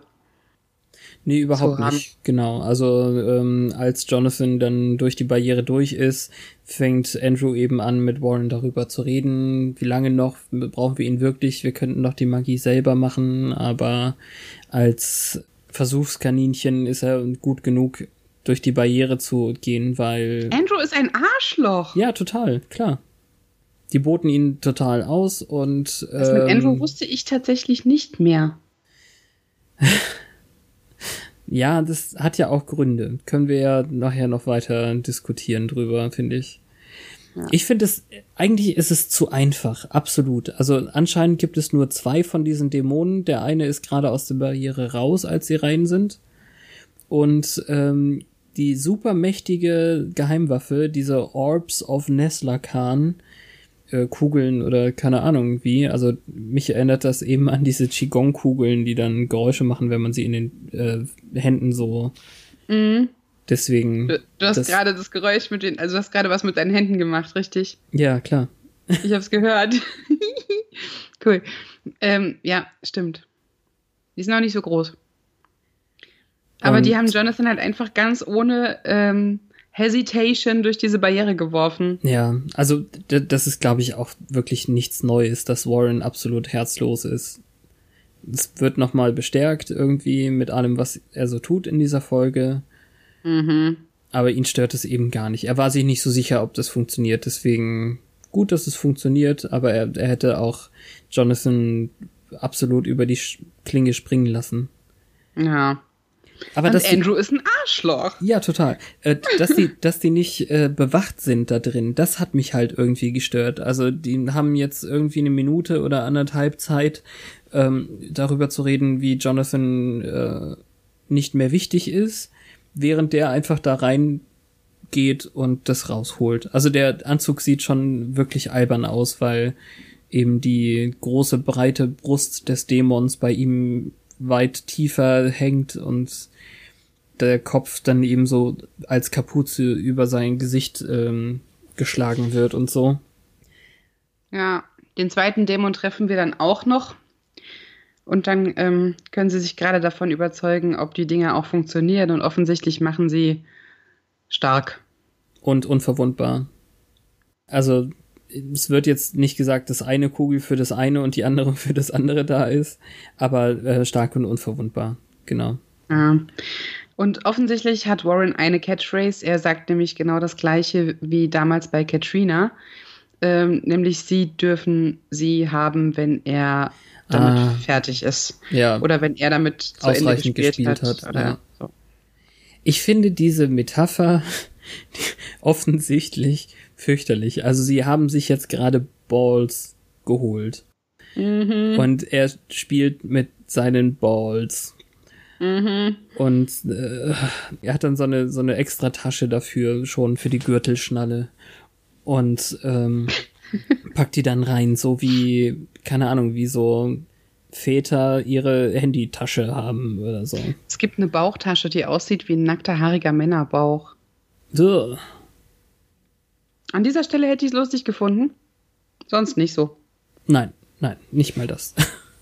Nee, überhaupt nicht. Genau. Also ähm, als Jonathan dann durch die Barriere durch ist, fängt Andrew eben an, mit Warren darüber zu reden. Wie lange noch brauchen wir ihn wirklich? Wir könnten doch die Magie selber machen, aber als Versuchskaninchen ist er gut genug, durch die Barriere zu gehen, weil Andrew ist ein Arschloch. ja total klar. Die boten ihn total aus und Das mit Andrew ähm, wusste ich tatsächlich nicht mehr. Ja, das hat ja auch Gründe. Können wir ja nachher noch weiter diskutieren drüber, finde ich. Ich finde es, eigentlich ist es zu einfach, absolut. Also anscheinend gibt es nur zwei von diesen Dämonen. Der eine ist gerade aus der Barriere raus, als sie rein sind. Und ähm, die supermächtige Geheimwaffe, diese Orbs of Neslakan, äh, Kugeln oder keine Ahnung wie. Also mich erinnert das eben an diese Qigong-Kugeln, die dann Geräusche machen, wenn man sie in den äh, Händen so. Deswegen. Du, du hast das- gerade das Geräusch mit den, also du hast gerade was mit deinen Händen gemacht, richtig? Ja, klar. Ich hab's gehört. cool. Ähm, ja, stimmt. Die sind auch nicht so groß. Aber Und- die haben Jonathan halt einfach ganz ohne ähm, Hesitation durch diese Barriere geworfen. Ja, also das ist, glaube ich, auch wirklich nichts Neues, dass Warren absolut herzlos ist. Es wird nochmal bestärkt irgendwie mit allem, was er so tut in dieser Folge. Mhm. Aber ihn stört es eben gar nicht. Er war sich nicht so sicher, ob das funktioniert. Deswegen gut, dass es funktioniert, aber er, er hätte auch Jonathan absolut über die Klinge springen lassen. Ja. Aber Und Andrew ist ein Arschloch. Ja, total. Äh, dass die, dass die nicht äh, bewacht sind da drin, das hat mich halt irgendwie gestört. Also die haben jetzt irgendwie eine Minute oder anderthalb Zeit, ähm, darüber zu reden, wie Jonathan äh, nicht mehr wichtig ist, während der einfach da rein geht und das rausholt. Also der Anzug sieht schon wirklich albern aus, weil eben die große breite Brust des Dämons bei ihm weit tiefer hängt und der Kopf dann eben so als Kapuze über sein Gesicht ähm, geschlagen wird und so. Ja, den zweiten Dämon treffen wir dann auch noch. Und dann ähm, können sie sich gerade davon überzeugen, ob die Dinge auch funktionieren. Und offensichtlich machen sie stark. Und unverwundbar. Also es wird jetzt nicht gesagt, dass eine Kugel für das eine und die andere für das andere da ist, aber äh, stark und unverwundbar. Genau. Ja. Und offensichtlich hat Warren eine Catchphrase. Er sagt nämlich genau das gleiche wie damals bei Katrina. Ähm, nämlich, sie dürfen sie haben, wenn er damit Ah. fertig ist. Ja. Oder wenn er damit zu Ende Ausreichend gespielt, gespielt hat. hat, ja. so. Ich finde diese Metapher offensichtlich fürchterlich. Also sie haben sich jetzt gerade Balls geholt. Mhm. Und er spielt mit seinen Balls. Mhm. Und äh, er hat dann so eine, so eine extra Tasche dafür, schon für die Gürtelschnalle. Und ähm, packt die dann rein, so wie, keine Ahnung, wie so Väter ihre Handytasche haben oder so. Es gibt eine Bauchtasche, die aussieht wie ein nackter, haariger Männerbauch. Ugh. An dieser Stelle hätte ich es lustig gefunden. Sonst nicht so. Nein, nein, nicht mal das.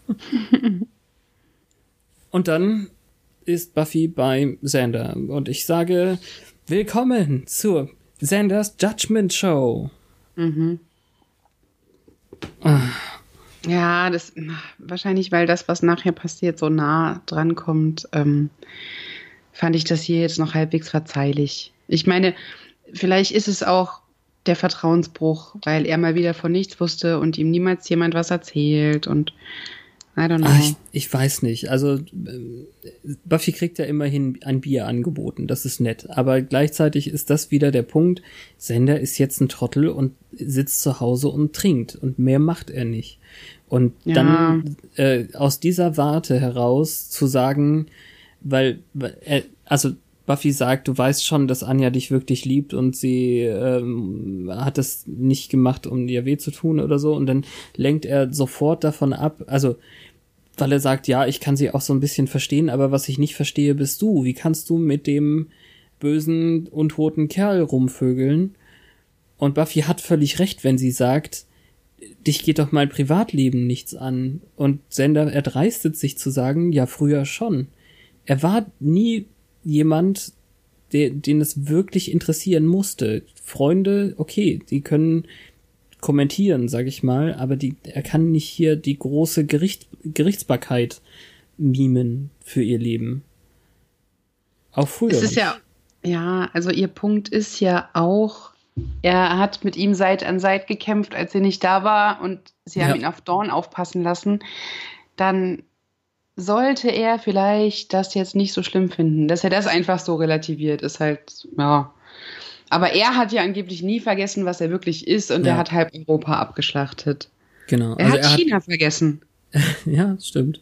Und dann ist Buffy bei Xander und ich sage willkommen zur Sanders Judgment Show. Mhm. Ah. Ja, das wahrscheinlich, weil das, was nachher passiert, so nah dran kommt, ähm, fand ich das hier jetzt noch halbwegs verzeihlich. Ich meine, vielleicht ist es auch der Vertrauensbruch, weil er mal wieder von nichts wusste und ihm niemals jemand was erzählt und I don't know. Ach, ich, ich, weiß nicht. Also ähm, Buffy kriegt ja immerhin ein Bier angeboten, das ist nett. Aber gleichzeitig ist das wieder der Punkt, Sender ist jetzt ein Trottel und sitzt zu Hause und trinkt und mehr macht er nicht. Und ja. dann äh, aus dieser Warte heraus zu sagen, weil, weil er, also Buffy sagt, du weißt schon, dass Anja dich wirklich liebt und sie ähm, hat es nicht gemacht, um dir weh zu tun oder so. Und dann lenkt er sofort davon ab, also weil er sagt, ja, ich kann sie auch so ein bisschen verstehen, aber was ich nicht verstehe, bist du. Wie kannst du mit dem bösen und toten Kerl rumvögeln? Und Buffy hat völlig recht, wenn sie sagt, dich geht doch mein Privatleben nichts an. Und Sender erdreistet sich zu sagen, ja, früher schon. Er war nie jemand, der, den es wirklich interessieren musste. Freunde, okay, die können kommentieren, sag ich mal, aber die, er kann nicht hier die große Gericht, Gerichtsbarkeit mimen für ihr Leben. Auch früher. Es ist ja, ja, also ihr Punkt ist ja auch, er hat mit ihm Seit an Seit gekämpft, als er nicht da war und sie ja. haben ihn auf Dawn aufpassen lassen. Dann sollte er vielleicht das jetzt nicht so schlimm finden. Dass er das einfach so relativiert, ist halt, ja. Aber er hat ja angeblich nie vergessen, was er wirklich ist und ja. er hat halb Europa abgeschlachtet. Genau. Er also hat er China hat, vergessen. ja, stimmt.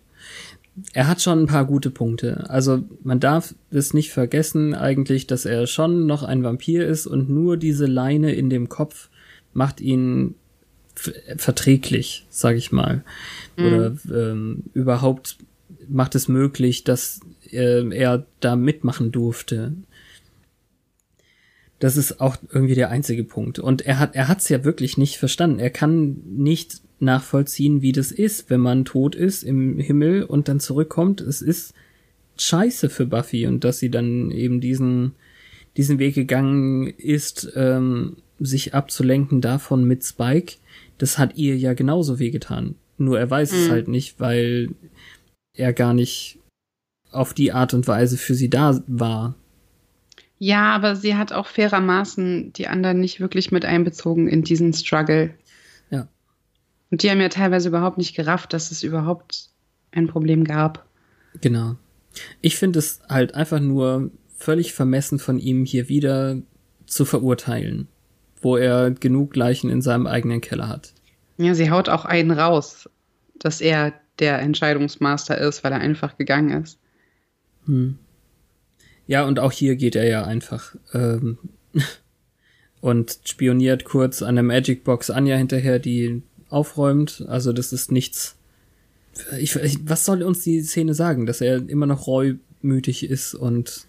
Er hat schon ein paar gute Punkte. Also man darf es nicht vergessen eigentlich, dass er schon noch ein Vampir ist und nur diese Leine in dem Kopf macht ihn verträglich, sag ich mal. Mhm. Oder ähm, überhaupt macht es möglich, dass äh, er da mitmachen durfte. Das ist auch irgendwie der einzige Punkt. Und er hat, er hat's ja wirklich nicht verstanden. Er kann nicht nachvollziehen, wie das ist, wenn man tot ist im Himmel und dann zurückkommt. Es ist scheiße für Buffy und dass sie dann eben diesen, diesen Weg gegangen ist, ähm, sich abzulenken davon mit Spike. Das hat ihr ja genauso wehgetan. Nur er weiß mhm. es halt nicht, weil er gar nicht auf die Art und Weise für sie da war. Ja, aber sie hat auch fairermaßen die anderen nicht wirklich mit einbezogen in diesen Struggle. Ja. Und die haben ja teilweise überhaupt nicht gerafft, dass es überhaupt ein Problem gab. Genau. Ich finde es halt einfach nur völlig vermessen von ihm hier wieder zu verurteilen, wo er genug Leichen in seinem eigenen Keller hat. Ja, sie haut auch einen raus, dass er der Entscheidungsmaster ist, weil er einfach gegangen ist. Hm. Ja, und auch hier geht er ja einfach ähm, und spioniert kurz an der Magic Box Anja hinterher, die aufräumt. Also das ist nichts. Ich, ich, was soll uns die Szene sagen, dass er immer noch reumütig ist und.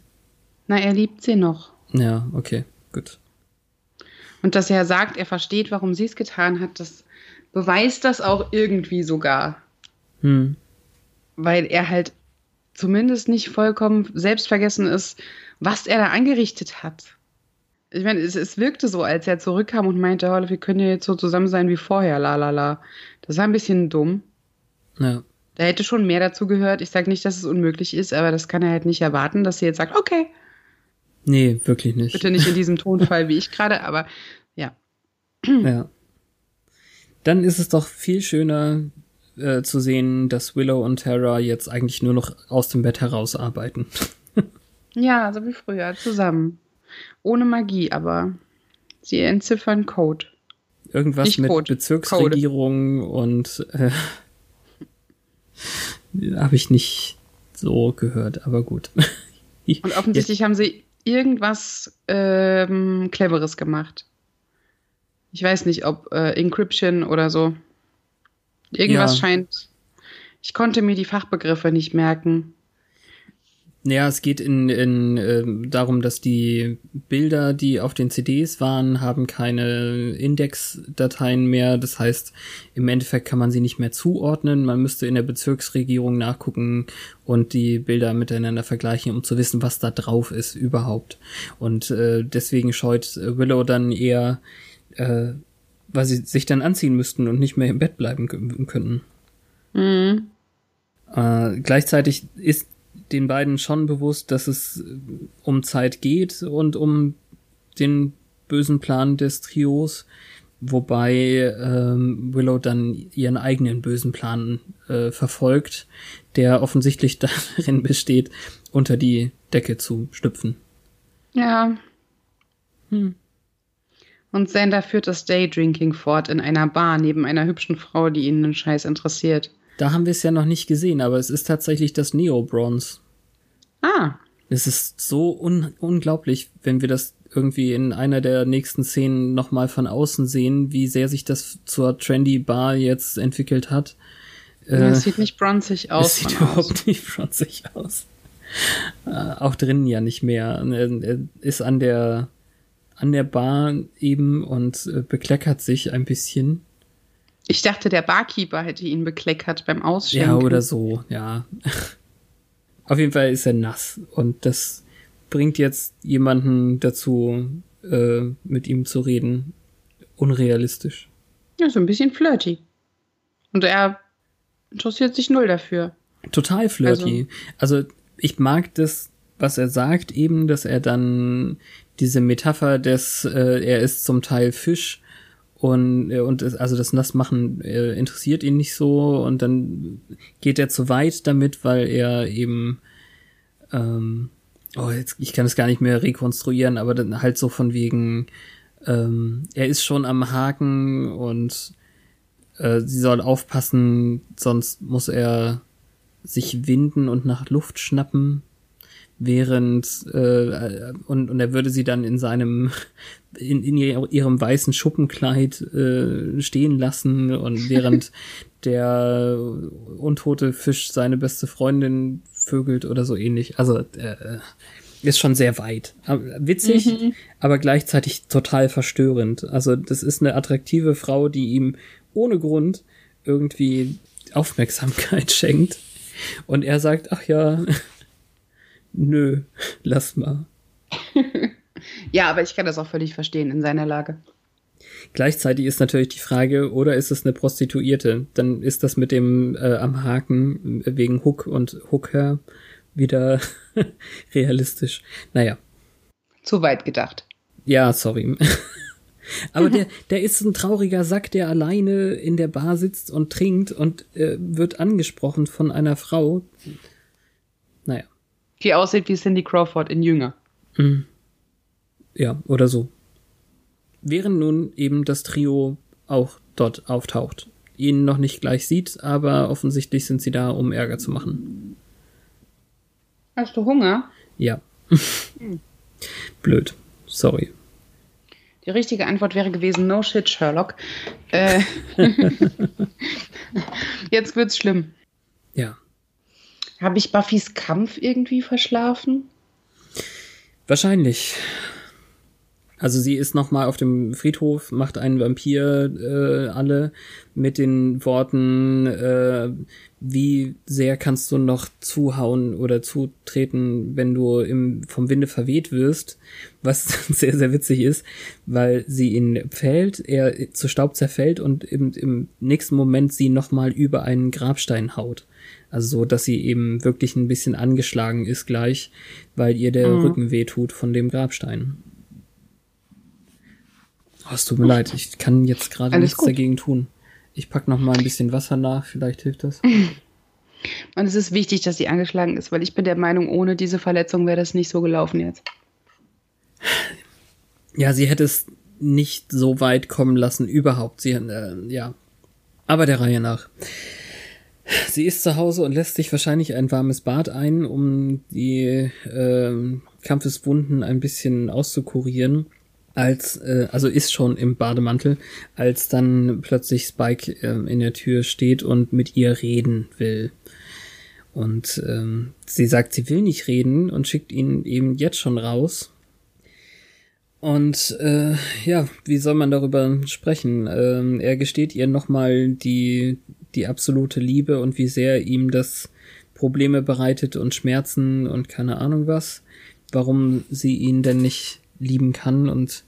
Na, er liebt sie noch. Ja, okay, gut. Und dass er sagt, er versteht, warum sie es getan hat, das beweist das auch irgendwie sogar. Hm. Weil er halt zumindest nicht vollkommen selbstvergessen ist, was er da angerichtet hat. Ich meine, es, es wirkte so, als er zurückkam und meinte, oh, wir können ja jetzt so zusammen sein wie vorher, la la la. Das war ein bisschen dumm. Ja. Da hätte schon mehr dazu gehört. Ich sage nicht, dass es unmöglich ist, aber das kann er halt nicht erwarten, dass sie jetzt sagt, okay. Nee, wirklich nicht. Bitte nicht in diesem Tonfall wie ich gerade, aber ja. Ja. Dann ist es doch viel schöner, äh, zu sehen, dass Willow und Tara jetzt eigentlich nur noch aus dem Bett heraus arbeiten. ja, so wie früher, zusammen. Ohne Magie, aber sie entziffern Code. Irgendwas Nicht mit Code, Bezirksregierung Code. und äh, habe ich nicht so gehört, aber gut. und offensichtlich Jetzt. haben sie irgendwas ähm, Cleveres gemacht. Ich weiß nicht, ob äh, Encryption oder so. Irgendwas ja. scheint. Ich konnte mir die Fachbegriffe nicht merken. Ja, es geht in, in äh, darum, dass die Bilder, die auf den CDs waren, haben keine Indexdateien mehr. Das heißt, im Endeffekt kann man sie nicht mehr zuordnen. Man müsste in der Bezirksregierung nachgucken und die Bilder miteinander vergleichen, um zu wissen, was da drauf ist überhaupt. Und äh, deswegen scheut Willow dann eher, äh, weil sie sich dann anziehen müssten und nicht mehr im Bett bleiben könnten. Mhm. Äh, gleichzeitig ist den beiden schon bewusst, dass es äh, um Zeit geht und um den bösen Plan des Trios, wobei ähm, Willow dann ihren eigenen bösen Plan äh, verfolgt, der offensichtlich darin besteht, unter die Decke zu schlüpfen. Ja. Hm. Und Sander führt das Daydrinking fort in einer Bar neben einer hübschen Frau, die ihn einen Scheiß interessiert. Da haben wir es ja noch nicht gesehen, aber es ist tatsächlich das Neo-Bronze. Ah. Es ist so un unglaublich, wenn wir das irgendwie in einer der nächsten Szenen nochmal von außen sehen, wie sehr sich das zur Trendy Bar jetzt entwickelt hat. Ja, es äh, sieht nicht bronzig aus. Es sieht überhaupt außen. nicht bronzig aus. Äh, auch drinnen ja nicht mehr. Er ist an der, an der Bar eben und äh, bekleckert sich ein bisschen. Ich dachte, der Barkeeper hätte ihn bekleckert beim Ausschenken. Ja, oder so, ja. Auf jeden Fall ist er nass und das bringt jetzt jemanden dazu, äh, mit ihm zu reden. Unrealistisch. Ja, so ein bisschen flirty. Und er interessiert sich null dafür. Total flirty. Also, also ich mag das, was er sagt, eben, dass er dann diese Metapher des, äh, er ist zum Teil Fisch und, äh, und also das Nassmachen äh, interessiert ihn nicht so und dann geht er zu weit damit, weil er eben ähm, oh, jetzt, ich kann es gar nicht mehr rekonstruieren, aber dann halt so von wegen, ähm, er ist schon am Haken und äh, sie soll aufpassen, sonst muss er sich winden und nach Luft schnappen während äh, und, und er würde sie dann in seinem in, in ihrem weißen Schuppenkleid äh, stehen lassen und während der untote Fisch seine beste Freundin vögelt oder so ähnlich. Also äh, ist schon sehr weit. Witzig, mhm. aber gleichzeitig total verstörend. Also das ist eine attraktive Frau, die ihm ohne Grund irgendwie Aufmerksamkeit schenkt. Und er sagt, ach ja, nö, lass mal. ja, aber ich kann das auch völlig verstehen in seiner Lage. Gleichzeitig ist natürlich die Frage, oder ist es eine Prostituierte? Dann ist das mit dem äh, am Haken wegen Hook und Hooker wieder realistisch. Naja. Zu weit gedacht. Ja, sorry. Aber der, der ist ein trauriger Sack, der alleine in der Bar sitzt und trinkt und äh, wird angesprochen von einer Frau. Die aussieht wie Cindy Crawford in Jünger. Mhm. Ja, oder so. Während nun eben das Trio auch dort auftaucht. Ihn noch nicht gleich sieht, aber offensichtlich sind sie da, um Ärger zu machen. Hast du Hunger? Ja. Blöd. Sorry. Die richtige Antwort wäre gewesen, no shit, Sherlock. Äh, jetzt wird's schlimm. Ja. Habe ich Buffys Kampf irgendwie verschlafen? Wahrscheinlich. Also sie ist nochmal auf dem Friedhof, macht einen Vampir äh, alle mit den Worten, äh, wie sehr kannst du noch zuhauen oder zutreten, wenn du im, vom Winde verweht wirst, was sehr, sehr witzig ist, weil sie ihn fällt, er zu Staub zerfällt und im, im nächsten Moment sie nochmal über einen Grabstein haut. Also so, dass sie eben wirklich ein bisschen angeschlagen ist gleich, weil ihr der mhm. Rücken weh tut von dem Grabstein. Oh, es tut mir leid, ich kann jetzt gerade nichts gut. dagegen tun. Ich pack noch mal ein bisschen Wasser nach, vielleicht hilft das. Und es ist wichtig, dass sie angeschlagen ist, weil ich bin der Meinung, ohne diese Verletzung wäre das nicht so gelaufen jetzt. Ja, sie hätte es nicht so weit kommen lassen, überhaupt. Sie, äh, ja. Aber der Reihe nach. Sie ist zu Hause und lässt sich wahrscheinlich ein warmes Bad ein, um die äh, Kampfeswunden ein bisschen auszukurieren. Als, äh, also ist schon im Bademantel, als dann plötzlich Spike äh, in der Tür steht und mit ihr reden will. Und ähm, sie sagt, sie will nicht reden und schickt ihn eben jetzt schon raus. Und äh, ja, wie soll man darüber sprechen? Ähm, er gesteht ihr nochmal die, die absolute Liebe und wie sehr ihm das Probleme bereitet und Schmerzen und keine Ahnung was, warum sie ihn denn nicht lieben kann. Und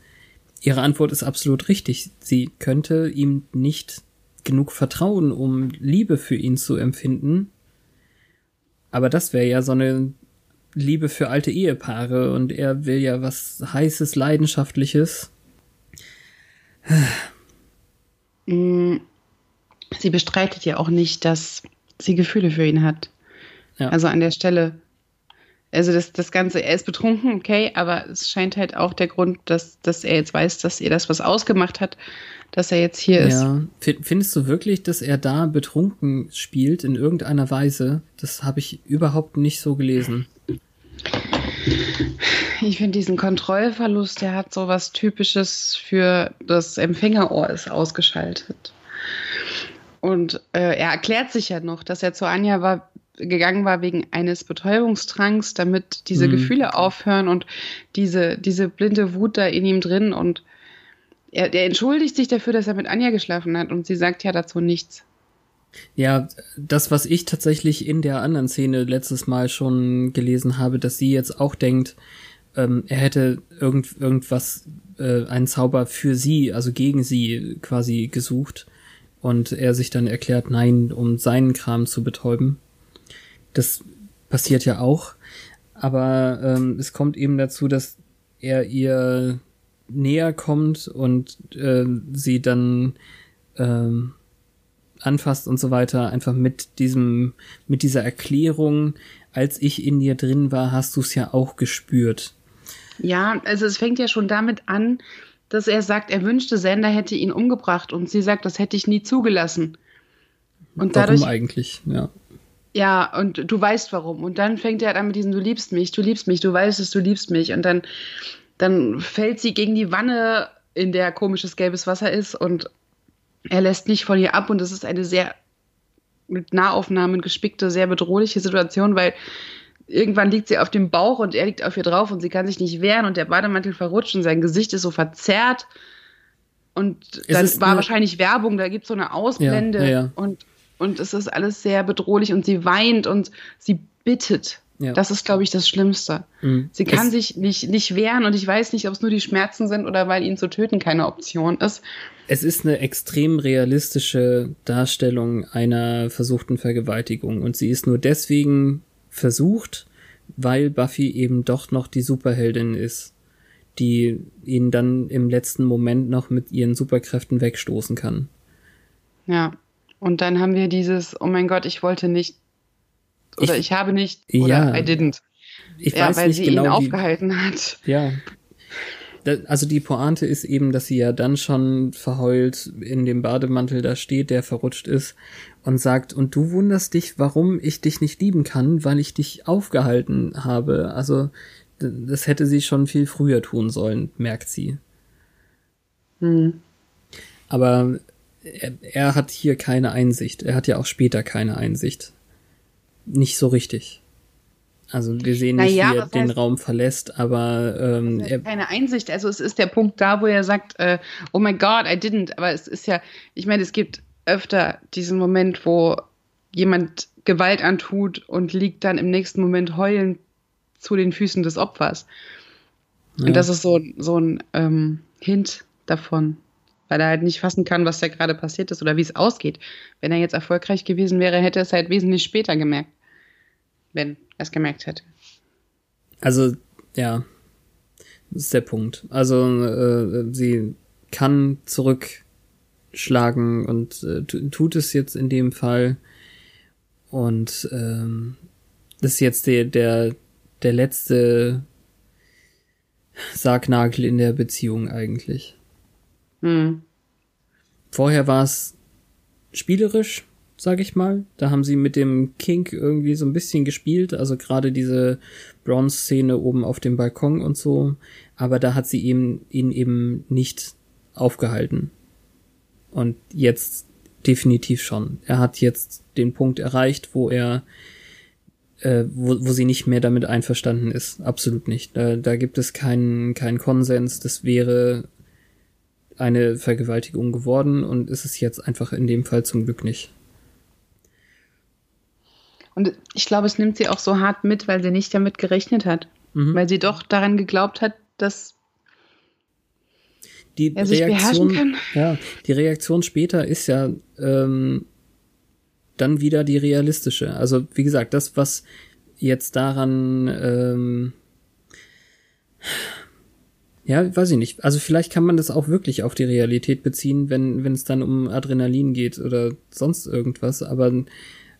ihre Antwort ist absolut richtig. Sie könnte ihm nicht genug vertrauen, um Liebe für ihn zu empfinden. Aber das wäre ja so eine Liebe für alte Ehepaare und er will ja was heißes, leidenschaftliches. Sie bestreitet ja auch nicht, dass sie Gefühle für ihn hat. Ja. Also an der Stelle. Also das, das Ganze, er ist betrunken, okay, aber es scheint halt auch der Grund, dass, dass er jetzt weiß, dass ihr das was ausgemacht hat, dass er jetzt hier ja. ist. Findest du wirklich, dass er da betrunken spielt in irgendeiner Weise? Das habe ich überhaupt nicht so gelesen. Ich finde diesen Kontrollverlust, der hat so was Typisches für das Empfängerohr ist ausgeschaltet. Und äh, er erklärt sich ja noch, dass er zu Anja war, gegangen war wegen eines Betäubungstranks, damit diese mhm. Gefühle aufhören und diese, diese blinde Wut da in ihm drin und er, der entschuldigt sich dafür, dass er mit Anja geschlafen hat und sie sagt ja dazu nichts. Ja, das, was ich tatsächlich in der anderen Szene letztes Mal schon gelesen habe, dass sie jetzt auch denkt, ähm, er hätte irgend, irgendwas, äh, einen Zauber für sie, also gegen sie quasi gesucht und er sich dann erklärt, nein, um seinen Kram zu betäuben. Das passiert ja auch, aber ähm, es kommt eben dazu, dass er ihr näher kommt und äh, sie dann ähm, anfasst und so weiter, einfach mit diesem, mit dieser Erklärung, als ich in dir drin war, hast du es ja auch gespürt. Ja, also es fängt ja schon damit an, dass er sagt, er wünschte, Sender hätte ihn umgebracht und sie sagt, das hätte ich nie zugelassen. Und warum dadurch, eigentlich, ja. Ja, und du weißt warum. Und dann fängt er an mit diesem, du liebst mich, du liebst mich, du weißt es, du liebst mich. Und dann dann fällt sie gegen die Wanne, in der komisches gelbes Wasser ist und er lässt nicht von ihr ab und es ist eine sehr mit Nahaufnahmen gespickte, sehr bedrohliche Situation, weil irgendwann liegt sie auf dem Bauch und er liegt auf ihr drauf und sie kann sich nicht wehren und der Bademantel verrutscht und sein Gesicht ist so verzerrt. Und dann war wahrscheinlich Werbung, da gibt es so eine Ausblende ja, ja. Und, und es ist alles sehr bedrohlich und sie weint und sie bittet ja. Das ist, glaube ich, das Schlimmste. Mhm. Sie kann es sich nicht, nicht wehren und ich weiß nicht, ob es nur die Schmerzen sind oder weil ihn zu töten keine Option ist. Es ist eine extrem realistische Darstellung einer versuchten Vergewaltigung und sie ist nur deswegen versucht, weil Buffy eben doch noch die Superheldin ist, die ihn dann im letzten Moment noch mit ihren Superkräften wegstoßen kann. Ja, und dann haben wir dieses, oh mein Gott, ich wollte nicht oder ich, ich habe nicht oder ja, I didn't. Ich ja, weiß weil nicht sie genau, ihn aufgehalten hat. Ja. Also die Pointe ist eben, dass sie ja dann schon verheult in dem Bademantel da steht, der verrutscht ist und sagt, und du wunderst dich, warum ich dich nicht lieben kann, weil ich dich aufgehalten habe. Also das hätte sie schon viel früher tun sollen, merkt sie. Hm. Aber er, er hat hier keine Einsicht. Er hat ja auch später keine Einsicht nicht so richtig. Also wir sehen nicht, naja, wie er den Raum verlässt, aber ähm, er keine Einsicht. Also es ist der Punkt da, wo er sagt, äh, oh my God, I didn't. Aber es ist ja, ich meine, es gibt öfter diesen Moment, wo jemand Gewalt antut und liegt dann im nächsten Moment heulend zu den Füßen des Opfers. Ja. Und das ist so, so ein ähm, Hint davon, weil er halt nicht fassen kann, was da gerade passiert ist oder wie es ausgeht. Wenn er jetzt erfolgreich gewesen wäre, hätte er es halt wesentlich später gemerkt wenn er es gemerkt hätte. Also, ja, das ist der Punkt. Also, äh, sie kann zurückschlagen und äh, tut es jetzt in dem Fall. Und ähm, das ist jetzt der, der, der letzte Sargnagel in der Beziehung eigentlich. Hm. Vorher war es spielerisch, sag ich mal. Da haben sie mit dem Kink irgendwie so ein bisschen gespielt, also gerade diese Bronze-Szene oben auf dem Balkon und so. Aber da hat sie ihm, ihn eben nicht aufgehalten. Und jetzt definitiv schon. Er hat jetzt den Punkt erreicht, wo er äh, wo, wo sie nicht mehr damit einverstanden ist. Absolut nicht. Da, da gibt es keinen keinen Konsens. Das wäre eine Vergewaltigung geworden und ist es jetzt einfach in dem Fall zum Glück nicht. Und ich glaube, es nimmt sie auch so hart mit, weil sie nicht damit gerechnet hat. Mhm. Weil sie doch daran geglaubt hat, dass die er sich Reaktion, beherrschen kann. Ja, die Reaktion später ist ja ähm, dann wieder die realistische. Also wie gesagt, das, was jetzt daran ähm, ja, weiß ich nicht. Also vielleicht kann man das auch wirklich auf die Realität beziehen, wenn wenn es dann um Adrenalin geht oder sonst irgendwas. Aber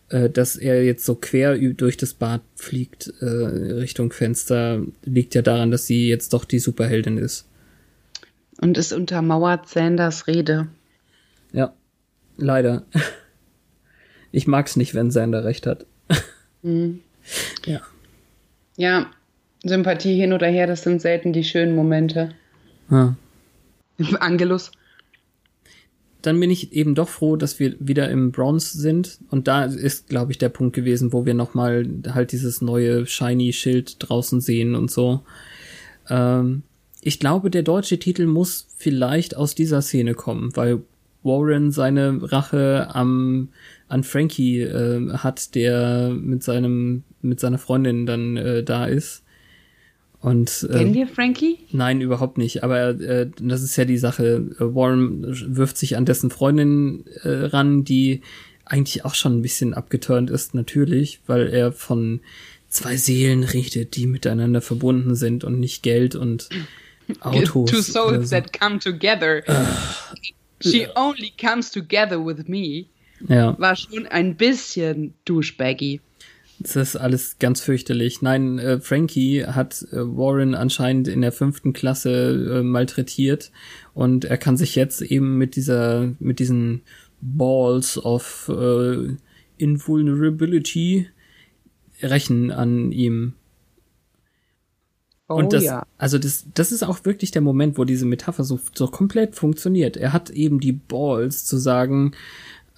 äh, dass er jetzt so quer durch das Bad fliegt äh, Richtung Fenster, liegt ja daran, dass sie jetzt doch die Superheldin ist. Und es untermauert Sanders Rede. Ja, leider. Ich mag's nicht, wenn Sander recht hat. Mhm. Ja. Ja, Sympathie hin oder her, das sind selten die schönen Momente. Ja. Angelus. Dann bin ich eben doch froh, dass wir wieder im Bronze sind. Und da ist, glaube ich, der Punkt gewesen, wo wir nochmal halt dieses neue Shiny-Schild draußen sehen und so. Ähm, ich glaube, der deutsche Titel muss vielleicht aus dieser Szene kommen, weil Warren seine Rache am an Frankie äh, hat, der mit seinem mit seiner Freundin dann äh, da ist. Und, äh, Kennen wir Frankie? Nein, überhaupt nicht. Aber äh, das ist ja die Sache. Warren wirft sich an dessen Freundin äh, ran, die eigentlich auch schon ein bisschen abgeturnt ist, natürlich, weil er von zwei Seelen redet, die miteinander verbunden sind und nicht Geld und Autos. Two souls so. that come together. She only comes together with me. Ja. War schon ein bisschen douchebaggy. Das ist alles ganz fürchterlich. Nein, äh, Frankie hat äh, Warren anscheinend in der fünften Klasse äh, malträtiert und er kann sich jetzt eben mit dieser, mit diesen Balls of äh, Invulnerability rächen an ihm. Oh, und das, ja. also das, das ist auch wirklich der Moment, wo diese Metapher so, so komplett funktioniert. Er hat eben die Balls zu sagen,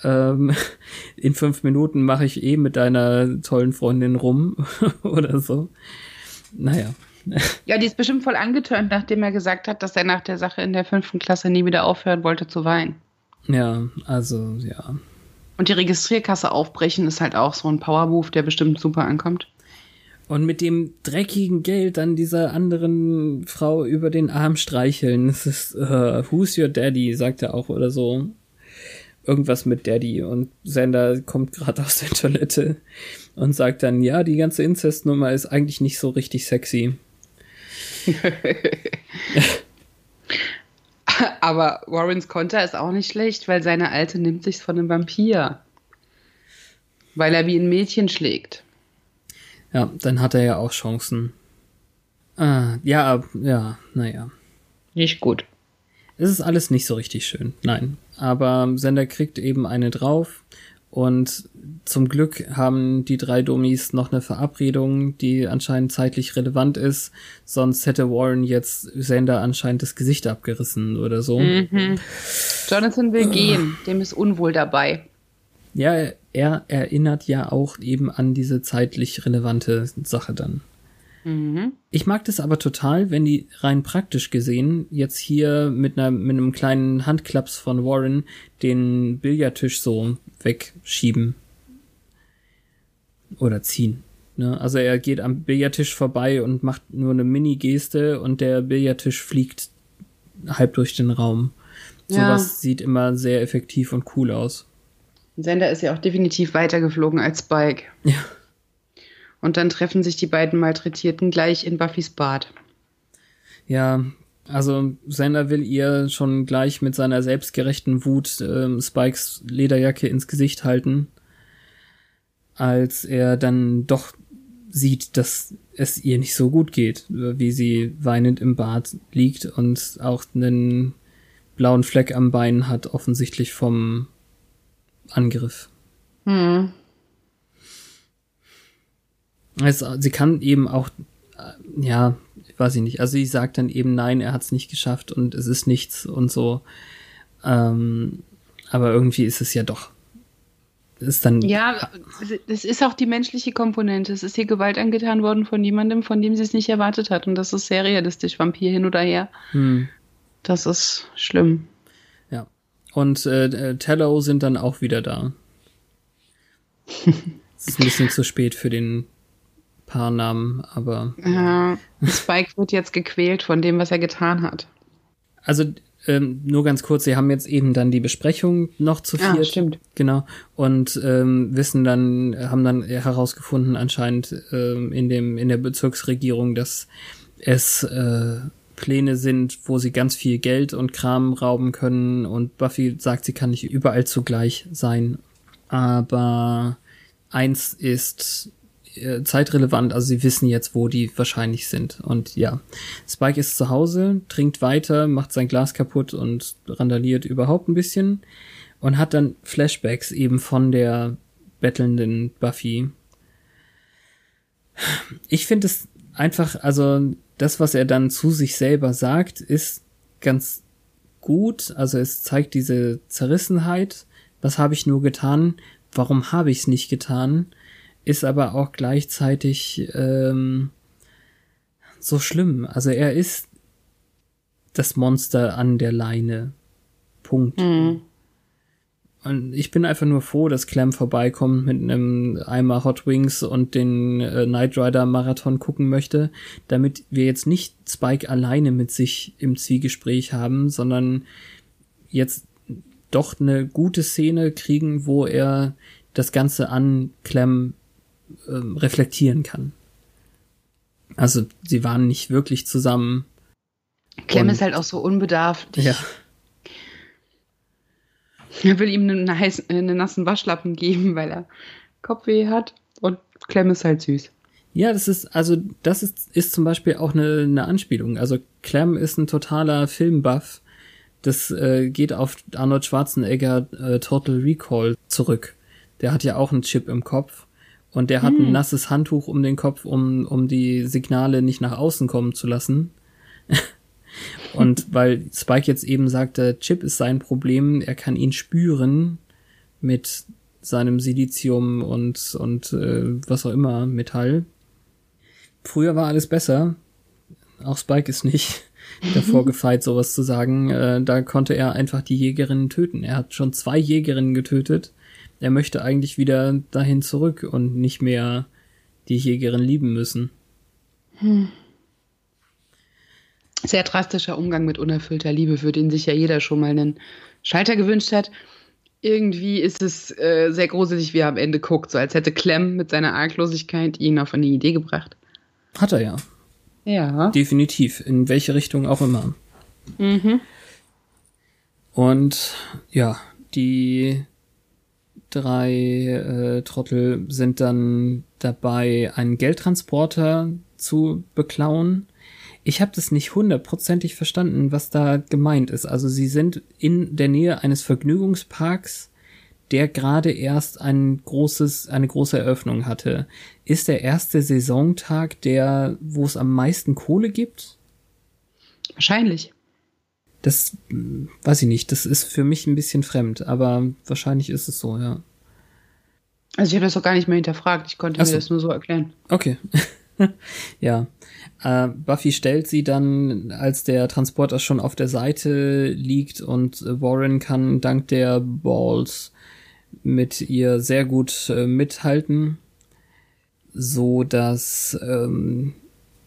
ähm, in fünf Minuten mache ich eh mit deiner tollen Freundin rum oder so. Naja. Ja, die ist bestimmt voll angetönt, nachdem er gesagt hat, dass er nach der Sache in der fünften Klasse nie wieder aufhören wollte zu weinen. Ja, also ja. Und die Registrierkasse aufbrechen ist halt auch so ein Powermove, der bestimmt super ankommt. Und mit dem dreckigen Geld dann dieser anderen Frau über den Arm streicheln. Das ist, uh, who's your daddy, sagt er auch oder so irgendwas mit Daddy und Sander kommt gerade aus der Toilette und sagt dann, ja, die ganze Inzestnummer ist eigentlich nicht so richtig sexy. Aber Warrens Konter ist auch nicht schlecht, weil seine Alte nimmt sich's von einem Vampir. Weil er wie ein Mädchen schlägt. Ja, dann hat er ja auch Chancen. Ah, ja, ja, naja. Nicht gut. Es ist alles nicht so richtig schön. Nein. Aber Sender kriegt eben eine drauf. Und zum Glück haben die drei Dummies noch eine Verabredung, die anscheinend zeitlich relevant ist. Sonst hätte Warren jetzt Sender anscheinend das Gesicht abgerissen oder so. Mhm. Jonathan will gehen, dem ist unwohl dabei. Ja, er erinnert ja auch eben an diese zeitlich relevante Sache dann. Mhm. Ich mag das aber total, wenn die rein praktisch gesehen jetzt hier mit, einer, mit einem kleinen Handklaps von Warren den Billardtisch so wegschieben. Oder ziehen. Ne? Also er geht am Billardtisch vorbei und macht nur eine Mini-Geste und der Billardtisch fliegt halb durch den Raum. Ja. Sowas sieht immer sehr effektiv und cool aus. Sender ist ja auch definitiv weiter geflogen als Spike. Ja. Und dann treffen sich die beiden Malträtierten gleich in Buffys Bad. Ja, also Sander will ihr schon gleich mit seiner selbstgerechten Wut ähm, Spikes Lederjacke ins Gesicht halten, als er dann doch sieht, dass es ihr nicht so gut geht, wie sie weinend im Bad liegt und auch einen blauen Fleck am Bein hat, offensichtlich vom Angriff. Hm. Also, sie kann eben auch, äh, ja, weiß ich nicht. Also sie sagt dann eben, nein, er hat es nicht geschafft und es ist nichts und so. Ähm, aber irgendwie ist es ja doch ist dann. Ja, es ist auch die menschliche Komponente. Es ist hier Gewalt angetan worden von jemandem, von dem sie es nicht erwartet hat. Und das ist sehr realistisch, Vampir hin oder her. Hm. Das ist schlimm. Und äh, äh Tello sind dann auch wieder da. es ist ein bisschen zu spät für den Paarnamen, aber. Ja, Spike wird jetzt gequält von dem, was er getan hat. Also ähm, nur ganz kurz, sie haben jetzt eben dann die Besprechung noch zu viert. Ja, stimmt. Genau. Und ähm, wissen dann, haben dann herausgefunden anscheinend ähm, in dem, in der Bezirksregierung, dass es äh, Pläne sind, wo sie ganz viel Geld und Kram rauben können und Buffy sagt, sie kann nicht überall zugleich sein. Aber eins ist äh, zeitrelevant, also sie wissen jetzt, wo die wahrscheinlich sind. Und ja, Spike ist zu Hause, trinkt weiter, macht sein Glas kaputt und randaliert überhaupt ein bisschen und hat dann Flashbacks eben von der bettelnden Buffy. Ich finde es einfach, also das, was er dann zu sich selber sagt, ist ganz gut. Also es zeigt diese Zerrissenheit. Was habe ich nur getan? Warum habe ich es nicht getan? ist aber auch gleichzeitig ähm, so schlimm. Also er ist das Monster an der Leine. Punkt. Mhm. Und ich bin einfach nur froh, dass Clem vorbeikommt mit einem Eimer Hot Wings und den äh, Knight Rider Marathon gucken möchte, damit wir jetzt nicht Spike alleine mit sich im Zwiegespräch haben, sondern jetzt doch eine gute Szene kriegen, wo er das Ganze an Clem ähm, reflektieren kann. Also sie waren nicht wirklich zusammen. Clem ist halt auch so unbedarft. Ja. Er will ihm einen, heißen, einen nassen Waschlappen geben, weil er Kopfweh hat. Und Clem ist halt süß. Ja, das ist, also, das ist, ist zum Beispiel auch eine, eine Anspielung. Also, Clem ist ein totaler Filmbuff. Das äh, geht auf Arnold Schwarzenegger äh, Total Recall zurück. Der hat ja auch einen Chip im Kopf. Und der hat hm. ein nasses Handtuch um den Kopf, um, um die Signale nicht nach außen kommen zu lassen. Und weil Spike jetzt eben sagte, Chip ist sein Problem, er kann ihn spüren mit seinem Silizium und, und äh, was auch immer, Metall. Früher war alles besser. Auch Spike ist nicht davor gefeit, sowas zu sagen. Äh, da konnte er einfach die Jägerinnen töten. Er hat schon zwei Jägerinnen getötet er möchte eigentlich wieder dahin zurück und nicht mehr die Jägerin lieben müssen. Hm. Sehr drastischer Umgang mit unerfüllter Liebe, für den sich ja jeder schon mal einen Schalter gewünscht hat. Irgendwie ist es äh, sehr gruselig, wie er am Ende guckt, so als hätte Clem mit seiner Arglosigkeit ihn auf eine Idee gebracht. Hat er ja. Ja. Definitiv, in welche Richtung auch immer. Mhm. Und ja, die drei äh, Trottel sind dann dabei, einen Geldtransporter zu beklauen. Ich habe das nicht hundertprozentig verstanden, was da gemeint ist. Also sie sind in der Nähe eines Vergnügungsparks, der gerade erst ein großes, eine große Eröffnung hatte. Ist der erste Saisontag der, wo es am meisten Kohle gibt? Wahrscheinlich. Das weiß ich nicht. Das ist für mich ein bisschen fremd, aber wahrscheinlich ist es so, ja. Also ich habe das auch gar nicht mehr hinterfragt. Ich konnte so. mir das nur so erklären. Okay. ja. Äh, Buffy stellt sie dann, als der Transporter schon auf der Seite liegt und Warren kann dank der Balls mit ihr sehr gut äh, mithalten, so dass ähm,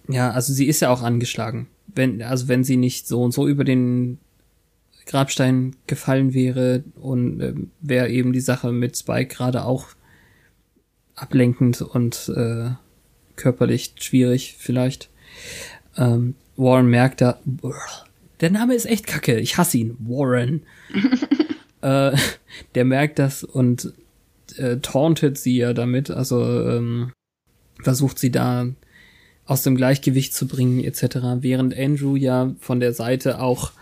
ja, also sie ist ja auch angeschlagen wenn, also wenn sie nicht so und so über den Grabstein gefallen wäre und äh, wäre eben die Sache mit Spike gerade auch ablenkend und äh, körperlich schwierig vielleicht. Ähm, Warren merkt da, der Name ist echt kacke, ich hasse ihn, Warren. äh, der merkt das und äh, tauntet sie ja damit, also ähm, versucht sie da aus dem Gleichgewicht zu bringen etc., während Andrew ja von der Seite auch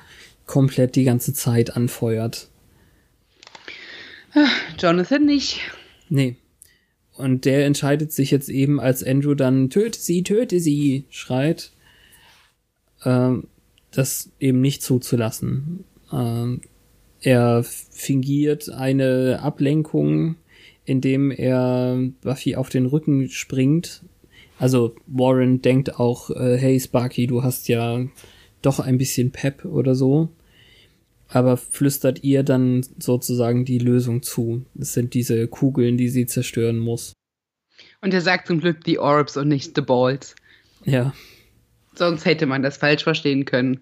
komplett die ganze Zeit anfeuert. Jonathan nicht. Nee. Und der entscheidet sich jetzt eben, als Andrew dann töte sie, töte sie schreit, ähm, das eben nicht zuzulassen. Ähm, er fingiert eine Ablenkung, indem er Buffy auf den Rücken springt. Also Warren denkt auch, äh, hey Sparky, du hast ja doch ein bisschen Pep oder so. Aber flüstert ihr dann sozusagen die Lösung zu. Es sind diese Kugeln, die sie zerstören muss. Und er sagt zum Glück die Orbs und nicht the Balls. Ja. Sonst hätte man das falsch verstehen können.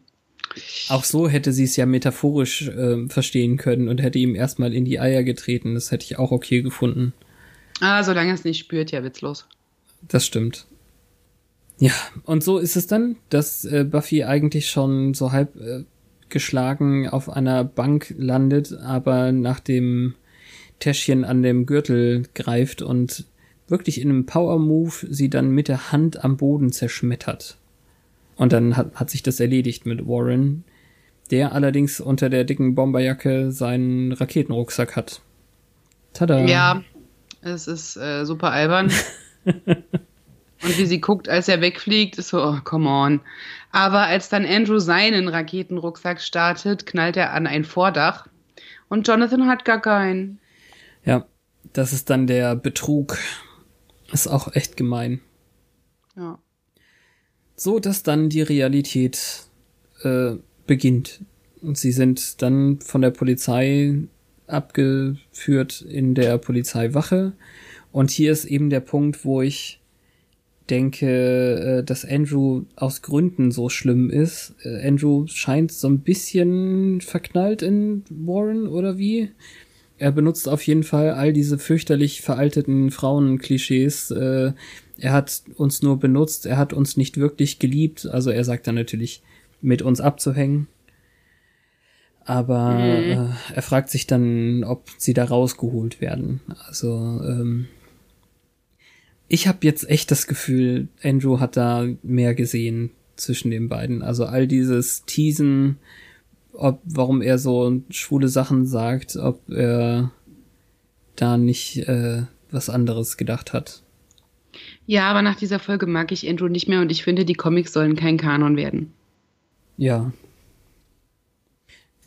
Auch so hätte sie es ja metaphorisch äh, verstehen können und hätte ihm erstmal in die Eier getreten. Das hätte ich auch okay gefunden. Ah, solange es nicht spürt, ja, witzlos. Das stimmt. Ja, und so ist es dann, dass äh, Buffy eigentlich schon so halb äh, geschlagen auf einer Bank landet, aber nach dem Täschchen an dem Gürtel greift und wirklich in einem Power-Move sie dann mit der Hand am Boden zerschmettert. Und dann hat, hat sich das erledigt mit Warren, der allerdings unter der dicken Bomberjacke seinen Raketenrucksack hat. Tada. Ja, es ist äh, super albern. Wie sie guckt, als er wegfliegt, ist so, oh, come on. Aber als dann Andrew seinen Raketenrucksack startet, knallt er an ein Vordach. Und Jonathan hat gar keinen. Ja, das ist dann der Betrug. Ist auch echt gemein. Ja so dass dann die Realität äh, beginnt. Und sie sind dann von der Polizei abgeführt in der Polizeiwache. Und hier ist eben der Punkt, wo ich denke, äh, dass Andrew aus Gründen so schlimm ist. Äh, Andrew scheint so ein bisschen verknallt in Warren oder wie? Er benutzt auf jeden Fall all diese fürchterlich veralteten Frauenklischees, äh, er hat uns nur benutzt, er hat uns nicht wirklich geliebt. Also er sagt dann natürlich, mit uns abzuhängen. Aber mhm. er fragt sich dann, ob sie da rausgeholt werden. Also ähm, ich habe jetzt echt das Gefühl, Andrew hat da mehr gesehen zwischen den beiden. Also all dieses Teasen, ob warum er so schwule Sachen sagt, ob er da nicht äh, was anderes gedacht hat. Ja, aber nach dieser Folge mag ich Andrew nicht mehr und ich finde, die Comics sollen kein Kanon werden. Ja.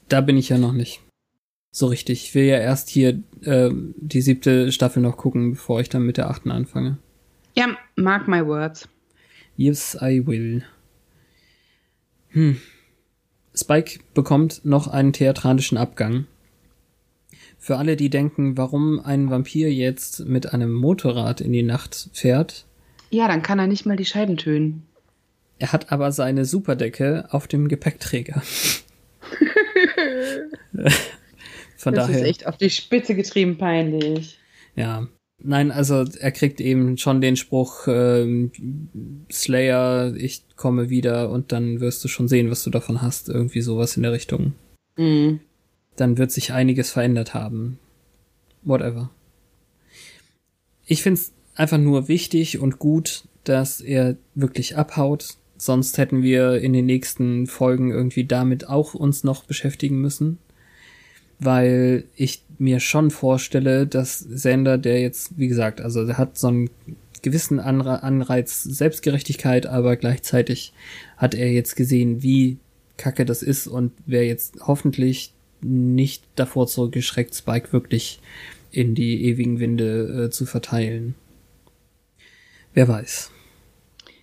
Da bin ich ja noch nicht. So richtig. Ich will ja erst hier äh, die siebte Staffel noch gucken, bevor ich dann mit der achten anfange. Ja, mark my words. Yes, I will. Hm. Spike bekommt noch einen theatralischen Abgang. Für alle, die denken, warum ein Vampir jetzt mit einem Motorrad in die Nacht fährt, ja, dann kann er nicht mal die Scheiben tönen. Er hat aber seine Superdecke auf dem Gepäckträger. Von das daher. ist echt auf die Spitze getrieben peinlich. Ja. Nein, also er kriegt eben schon den Spruch, ähm, Slayer, ich komme wieder und dann wirst du schon sehen, was du davon hast. Irgendwie sowas in der Richtung. Mhm. Dann wird sich einiges verändert haben. Whatever. Ich find's einfach nur wichtig und gut, dass er wirklich abhaut. Sonst hätten wir in den nächsten Folgen irgendwie damit auch uns noch beschäftigen müssen. Weil ich mir schon vorstelle, dass Sender, der jetzt, wie gesagt, also der hat so einen gewissen Anreiz Selbstgerechtigkeit, aber gleichzeitig hat er jetzt gesehen, wie kacke das ist und wer jetzt hoffentlich nicht davor zurückgeschreckt, Spike wirklich in die ewigen Winde äh, zu verteilen. Wer weiß.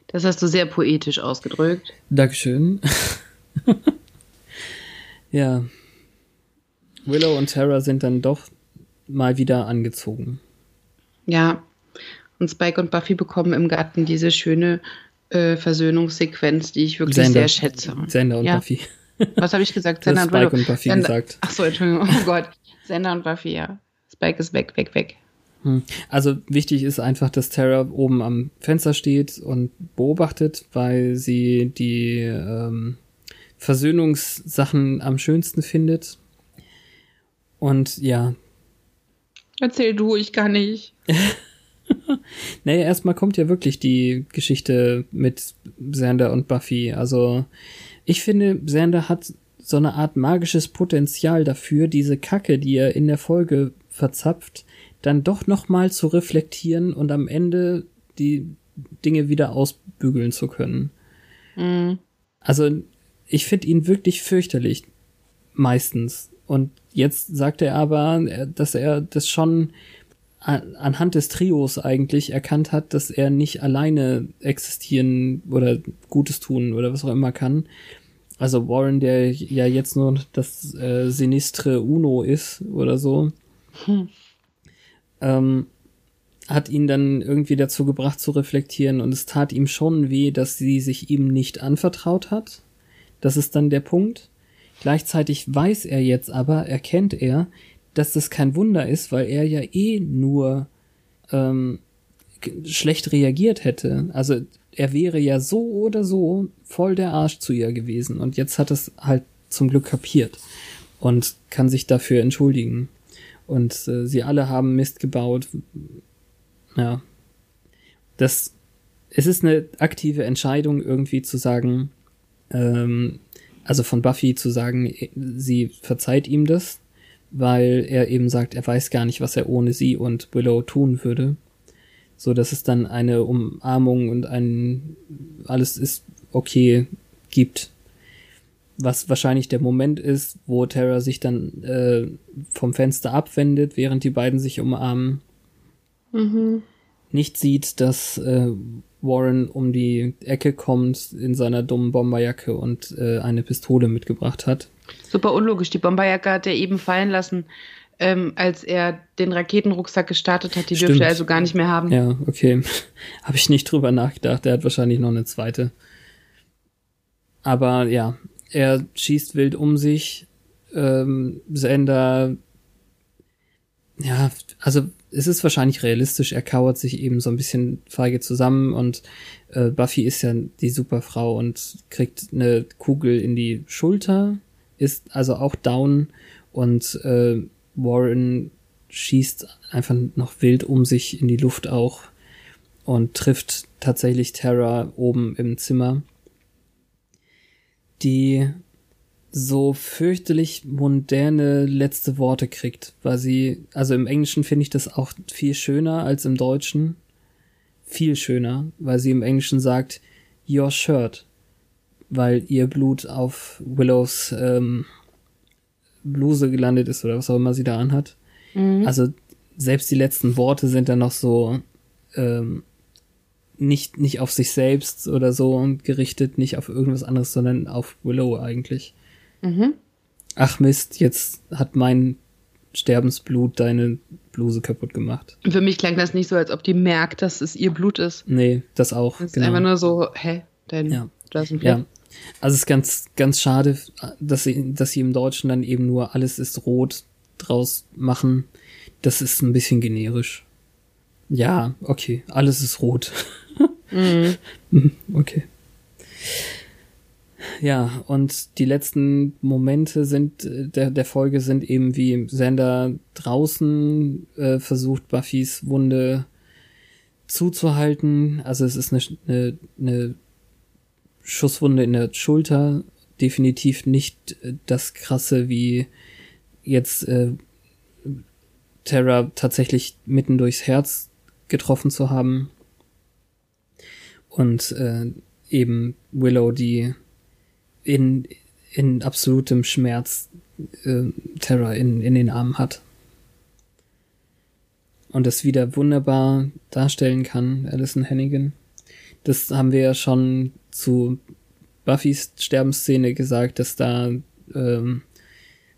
Das hast du sehr poetisch ausgedrückt. Dankeschön. ja. Willow und Tara sind dann doch mal wieder angezogen. Ja. Und Spike und Buffy bekommen im Garten diese schöne äh, Versöhnungssequenz, die ich wirklich Sender. sehr schätze. Sender und ja. Buffy. Was habe ich gesagt? Sender und Spike und Buffy Sender. gesagt. Ach so, Entschuldigung. Oh Gott. Sender und Buffy, ja. Spike ist weg, weg, weg. Hm. Also wichtig ist einfach, dass Tara oben am Fenster steht und beobachtet, weil sie die ähm, Versöhnungssachen am schönsten findet. Und ja. Erzähl du, ich kann nicht. naja, erstmal kommt ja wirklich die Geschichte mit Sander und Buffy. Also ich finde, Sander hat so eine Art magisches Potenzial dafür, diese Kacke, die er in der Folge verzapft, dann doch noch mal zu reflektieren und am Ende die Dinge wieder ausbügeln zu können. Mhm. Also ich finde ihn wirklich fürchterlich meistens und jetzt sagt er aber, dass er das schon anhand des Trios eigentlich erkannt hat, dass er nicht alleine existieren oder Gutes tun oder was auch immer kann. Also Warren, der ja jetzt nur das äh, Sinistre Uno ist oder so, hm. ähm, hat ihn dann irgendwie dazu gebracht zu reflektieren und es tat ihm schon weh, dass sie sich ihm nicht anvertraut hat. Das ist dann der Punkt. Gleichzeitig weiß er jetzt aber, erkennt er, dass das kein Wunder ist, weil er ja eh nur ähm, schlecht reagiert hätte. Also er wäre ja so oder so voll der Arsch zu ihr gewesen und jetzt hat es halt zum Glück kapiert und kann sich dafür entschuldigen. Und äh, sie alle haben Mist gebaut. Ja. Das, es ist eine aktive Entscheidung, irgendwie zu sagen, ähm, also von Buffy zu sagen, sie verzeiht ihm das, weil er eben sagt, er weiß gar nicht, was er ohne sie und Willow tun würde. So dass es dann eine Umarmung und ein alles ist okay gibt. Was wahrscheinlich der Moment ist, wo Tara sich dann äh, vom Fenster abwendet, während die beiden sich umarmen. Mhm. Nicht sieht, dass äh, Warren um die Ecke kommt in seiner dummen Bomberjacke und äh, eine Pistole mitgebracht hat. Super unlogisch. Die Bomberjacke hat er eben fallen lassen, ähm, als er den Raketenrucksack gestartet hat. Die Stimmt. dürfte er also gar nicht mehr haben. Ja, okay. Habe ich nicht drüber nachgedacht. Er hat wahrscheinlich noch eine zweite. Aber ja, er schießt wild um sich. Ähm, Sender. Ja, also es ist wahrscheinlich realistisch. Er kauert sich eben so ein bisschen feige zusammen und äh, Buffy ist ja die Superfrau und kriegt eine Kugel in die Schulter ist also auch down und äh, Warren schießt einfach noch wild um sich in die Luft auch und trifft tatsächlich Terra oben im Zimmer, die so fürchterlich mondäne letzte Worte kriegt, weil sie, also im Englischen finde ich das auch viel schöner als im Deutschen. Viel schöner, weil sie im Englischen sagt, your shirt weil ihr Blut auf Willows ähm, Bluse gelandet ist oder was auch immer sie da anhat. Mhm. Also selbst die letzten Worte sind dann noch so ähm, nicht, nicht auf sich selbst oder so gerichtet, nicht auf irgendwas anderes, sondern auf Willow eigentlich. Mhm. Ach Mist, jetzt hat mein Sterbensblut deine Bluse kaputt gemacht. Für mich klang das nicht so, als ob die merkt, dass es ihr Blut ist. Nee, das auch. Es genau. ist einfach nur so, hä, dein, ja. Ja, also es ist ganz, ganz schade, dass sie, dass sie im Deutschen dann eben nur alles ist rot draus machen. Das ist ein bisschen generisch. Ja, okay, alles ist rot. Mhm. okay. Ja, und die letzten Momente sind der, der Folge sind eben wie Sender draußen äh, versucht, Buffys Wunde zuzuhalten. Also es ist eine, eine, eine Schusswunde in der Schulter, definitiv nicht äh, das krasse wie jetzt äh, Terra tatsächlich mitten durchs Herz getroffen zu haben. Und äh, eben Willow, die in, in absolutem Schmerz äh, Terra in, in den Armen hat. Und das wieder wunderbar darstellen kann, Alison Hannigan. Das haben wir ja schon zu Buffys Sterbensszene gesagt, dass da ähm,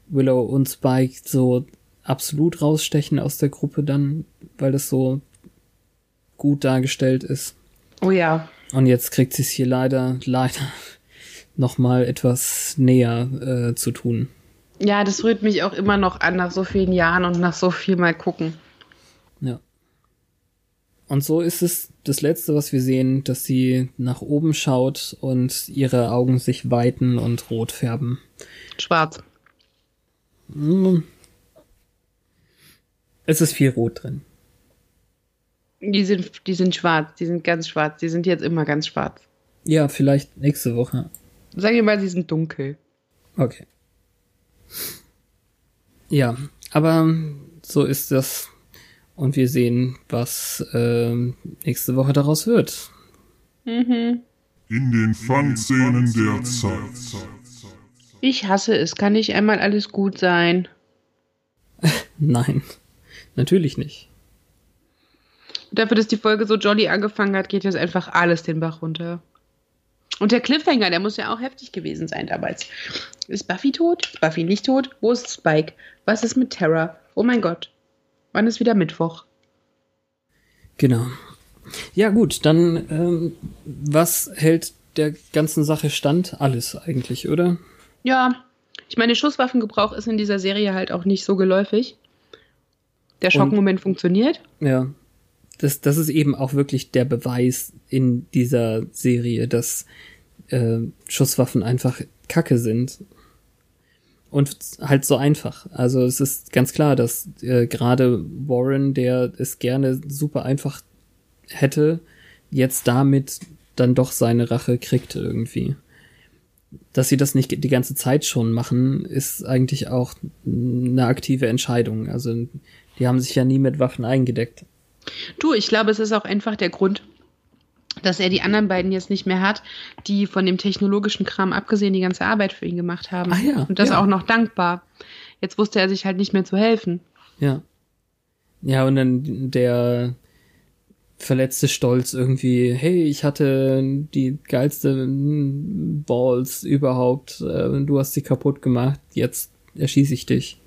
Willow und Spike so absolut rausstechen aus der Gruppe dann, weil das so gut dargestellt ist. Oh ja. Und jetzt kriegt sie es hier leider, leider noch mal etwas näher äh, zu tun. Ja, das rührt mich auch immer noch an nach so vielen Jahren und nach so viel mal gucken. Ja. Und so ist es das Letzte, was wir sehen, dass sie nach oben schaut und ihre Augen sich weiten und rot färben. Schwarz. Hm. Es ist viel Rot drin. Die sind, die sind schwarz, die sind ganz schwarz, die sind jetzt immer ganz schwarz. Ja, vielleicht nächste Woche. Sagen wir mal, sie sind dunkel. Okay. Ja, aber so ist das und wir sehen, was äh, nächste Woche daraus wird. Mhm. In den Fun-Szenen der Zeit. Ich hasse es. Kann nicht einmal alles gut sein? Nein, natürlich nicht. Dafür, dass die Folge so jolly angefangen hat, geht jetzt einfach alles den Bach runter. Und der Cliffhanger, der muss ja auch heftig gewesen sein damals. Ist Buffy tot? Ist Buffy nicht tot? Wo ist Spike? Was ist mit Terra? Oh mein Gott. Wann ist wieder Mittwoch? Genau. Ja, gut, dann ähm, was hält der ganzen Sache stand? Alles eigentlich, oder? Ja, ich meine, Schusswaffengebrauch ist in dieser Serie halt auch nicht so geläufig. Der Schockmoment Und, funktioniert. Ja. Das, das ist eben auch wirklich der Beweis in dieser Serie, dass äh, Schusswaffen einfach Kacke sind. Und halt so einfach. Also es ist ganz klar, dass äh, gerade Warren, der es gerne super einfach hätte, jetzt damit dann doch seine Rache kriegt irgendwie. Dass sie das nicht die ganze Zeit schon machen, ist eigentlich auch eine aktive Entscheidung. Also die haben sich ja nie mit Waffen eingedeckt. Du, ich glaube, es ist auch einfach der Grund, dass er die anderen beiden jetzt nicht mehr hat, die von dem technologischen Kram abgesehen die ganze Arbeit für ihn gemacht haben. Ah, ja, Und das ja. auch noch dankbar. Jetzt wusste er sich halt nicht mehr zu helfen. Ja. Ja, und dann der verletzte Stolz irgendwie, hey, ich hatte die geilste Balls überhaupt, äh, du hast sie kaputt gemacht, jetzt erschieße ich dich.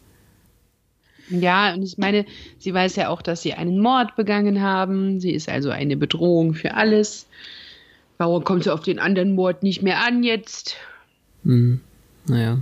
Ja, und ich meine, sie weiß ja auch, dass sie einen Mord begangen haben. Sie ist also eine Bedrohung für alles. Warum kommt sie auf den anderen Mord nicht mehr an jetzt? Hm, naja.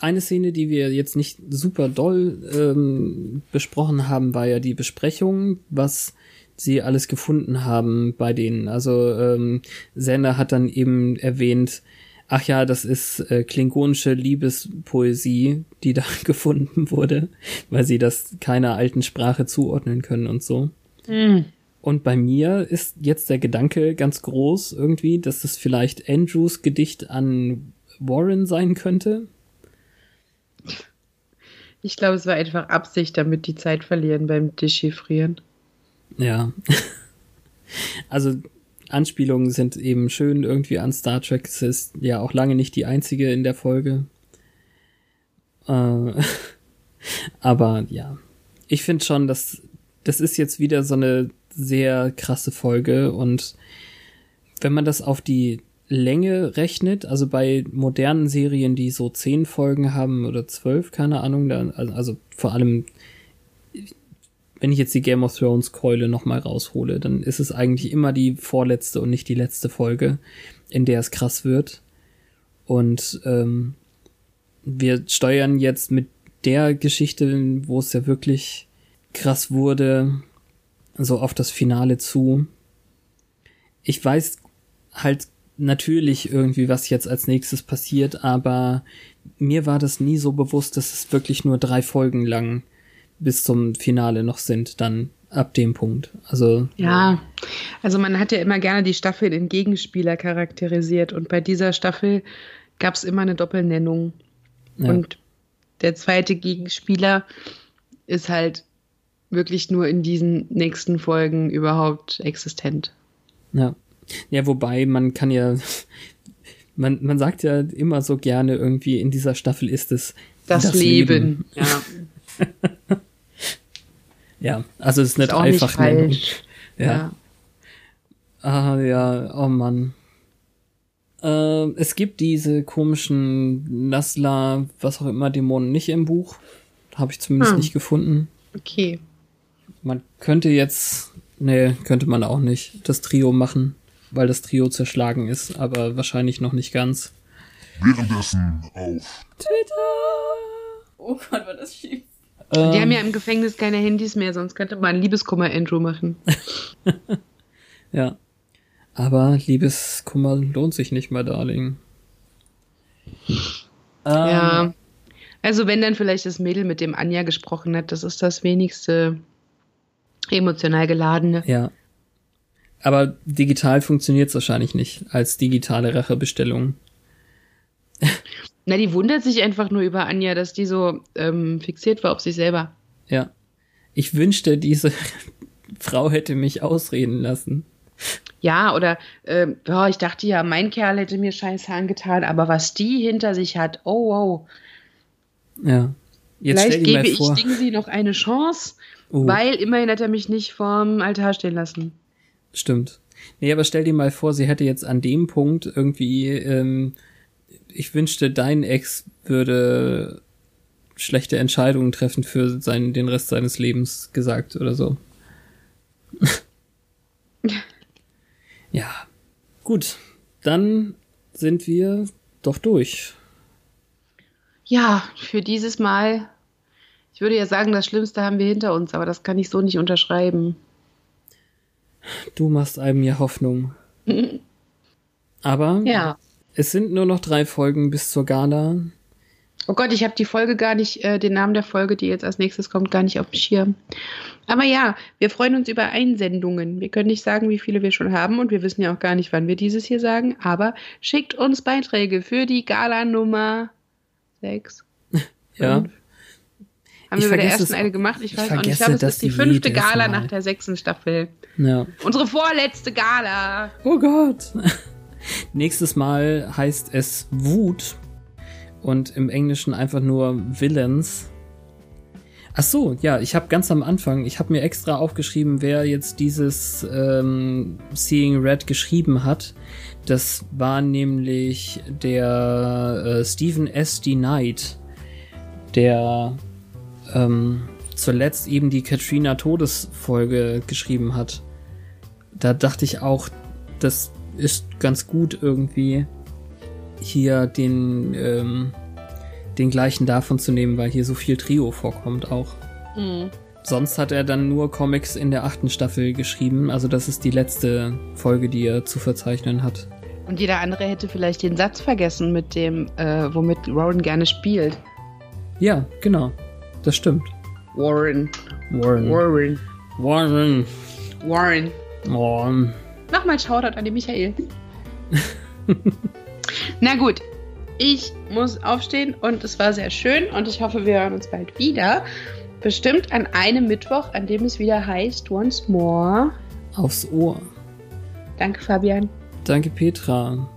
Eine Szene, die wir jetzt nicht super doll ähm, besprochen haben, war ja die Besprechung, was sie alles gefunden haben bei denen. Also ähm, Sender hat dann eben erwähnt, ach ja, das ist äh, klingonische Liebespoesie, die da gefunden wurde, weil sie das keiner alten Sprache zuordnen können und so. Mhm. Und bei mir ist jetzt der Gedanke ganz groß irgendwie, dass es vielleicht Andrews Gedicht an Warren sein könnte. Ich glaube, es war einfach Absicht, damit die Zeit verlieren beim Dechiffrieren. Ja. also Anspielungen sind eben schön irgendwie an Star Trek. Es ist ja auch lange nicht die einzige in der Folge. Äh, aber ja, ich finde schon, dass das ist jetzt wieder so eine sehr krasse Folge und wenn man das auf die Länge rechnet, also bei modernen Serien, die so zehn Folgen haben oder zwölf, keine Ahnung, da, also vor allem wenn ich jetzt die Game of Thrones Keule nochmal raushole, dann ist es eigentlich immer die vorletzte und nicht die letzte Folge, in der es krass wird. Und ähm, wir steuern jetzt mit der Geschichte, wo es ja wirklich krass wurde, so auf das Finale zu. Ich weiß halt natürlich irgendwie, was jetzt als nächstes passiert, aber mir war das nie so bewusst, dass es wirklich nur drei Folgen lang bis zum Finale noch sind, dann ab dem Punkt. Also ja, also man hat ja immer gerne die Staffel in Gegenspieler charakterisiert und bei dieser Staffel gab es immer eine Doppelnennung. Ja. Und der zweite Gegenspieler ist halt wirklich nur in diesen nächsten Folgen überhaupt existent. Ja. Ja, wobei man kann ja, man, man sagt ja immer so gerne irgendwie, in dieser Staffel ist es das, das Leben. Leben. Ja. ja, also es ist nicht ist einfach nicht Ja. ja. Ah, ja, oh Mann. Äh, es gibt diese komischen Nasla, was auch immer, Dämonen nicht im Buch. Habe ich zumindest hm. nicht gefunden. Okay. Man könnte jetzt, nee, könnte man auch nicht, das Trio machen, weil das Trio zerschlagen ist, aber wahrscheinlich noch nicht ganz. Währenddessen auf Twitter. Oh Gott, war das schief. Die Ähm, haben ja im Gefängnis keine Handys mehr, sonst könnte man Liebeskummer-Andrew machen. Ja. Aber Liebeskummer lohnt sich nicht mehr, Darling. Ähm, Ja. Also wenn dann vielleicht das Mädel mit dem Anja gesprochen hat, das ist das wenigste emotional geladene. Ja. Aber digital funktioniert es wahrscheinlich nicht als digitale Rachebestellung. Na, die wundert sich einfach nur über Anja, dass die so ähm, fixiert war auf sich selber. Ja. Ich wünschte, diese Frau hätte mich ausreden lassen. Ja, oder äh, oh, ich dachte ja, mein Kerl hätte mir scheiß angetan, aber was die hinter sich hat, oh wow. Ja. Jetzt Vielleicht gebe ich. Ding sie noch eine Chance Oh. Weil immerhin hat er mich nicht vorm Altar stehen lassen. Stimmt. Nee, aber stell dir mal vor, sie hätte jetzt an dem Punkt irgendwie, ähm, ich wünschte, dein Ex würde schlechte Entscheidungen treffen für seinen, den Rest seines Lebens gesagt oder so. ja. Gut. Dann sind wir doch durch. Ja, für dieses Mal. Ich würde ja sagen, das Schlimmste haben wir hinter uns, aber das kann ich so nicht unterschreiben. Du machst einem ja Hoffnung. aber ja. Es sind nur noch drei Folgen bis zur Gala. Oh Gott, ich habe die Folge gar nicht, äh, den Namen der Folge, die jetzt als nächstes kommt, gar nicht auf dem Schirm. Aber ja, wir freuen uns über Einsendungen. Wir können nicht sagen, wie viele wir schon haben und wir wissen ja auch gar nicht, wann wir dieses hier sagen, aber schickt uns Beiträge für die Gala Nummer 6. ja. Haben ich wir bei der ersten eine gemacht? Ich weiß ich auch nicht. Ich glaube, es ist die fünfte Gala nach der sechsten Staffel. Ja. Unsere vorletzte Gala. Oh Gott. Nächstes Mal heißt es Wut und im Englischen einfach nur Villains. Ach so, ja, ich habe ganz am Anfang, ich habe mir extra aufgeschrieben, wer jetzt dieses ähm, Seeing Red geschrieben hat. Das war nämlich der äh, Stephen S. D. Knight, der ähm, zuletzt eben die Katrina Todesfolge geschrieben hat. Da dachte ich auch, das ist ganz gut irgendwie hier den, ähm, den gleichen davon zu nehmen, weil hier so viel Trio vorkommt auch. Mhm. Sonst hat er dann nur Comics in der achten Staffel geschrieben, also das ist die letzte Folge, die er zu verzeichnen hat. Und jeder andere hätte vielleicht den Satz vergessen, mit dem, äh, womit Warren gerne spielt. Ja, genau. Das stimmt. Warren. Warren. Warren. Warren. Warren. Warren. Nochmal Shoutout an den Michael. Na gut, ich muss aufstehen und es war sehr schön und ich hoffe, wir hören uns bald wieder. Bestimmt an einem Mittwoch, an dem es wieder heißt Once More. Aufs Ohr. Danke, Fabian. Danke, Petra.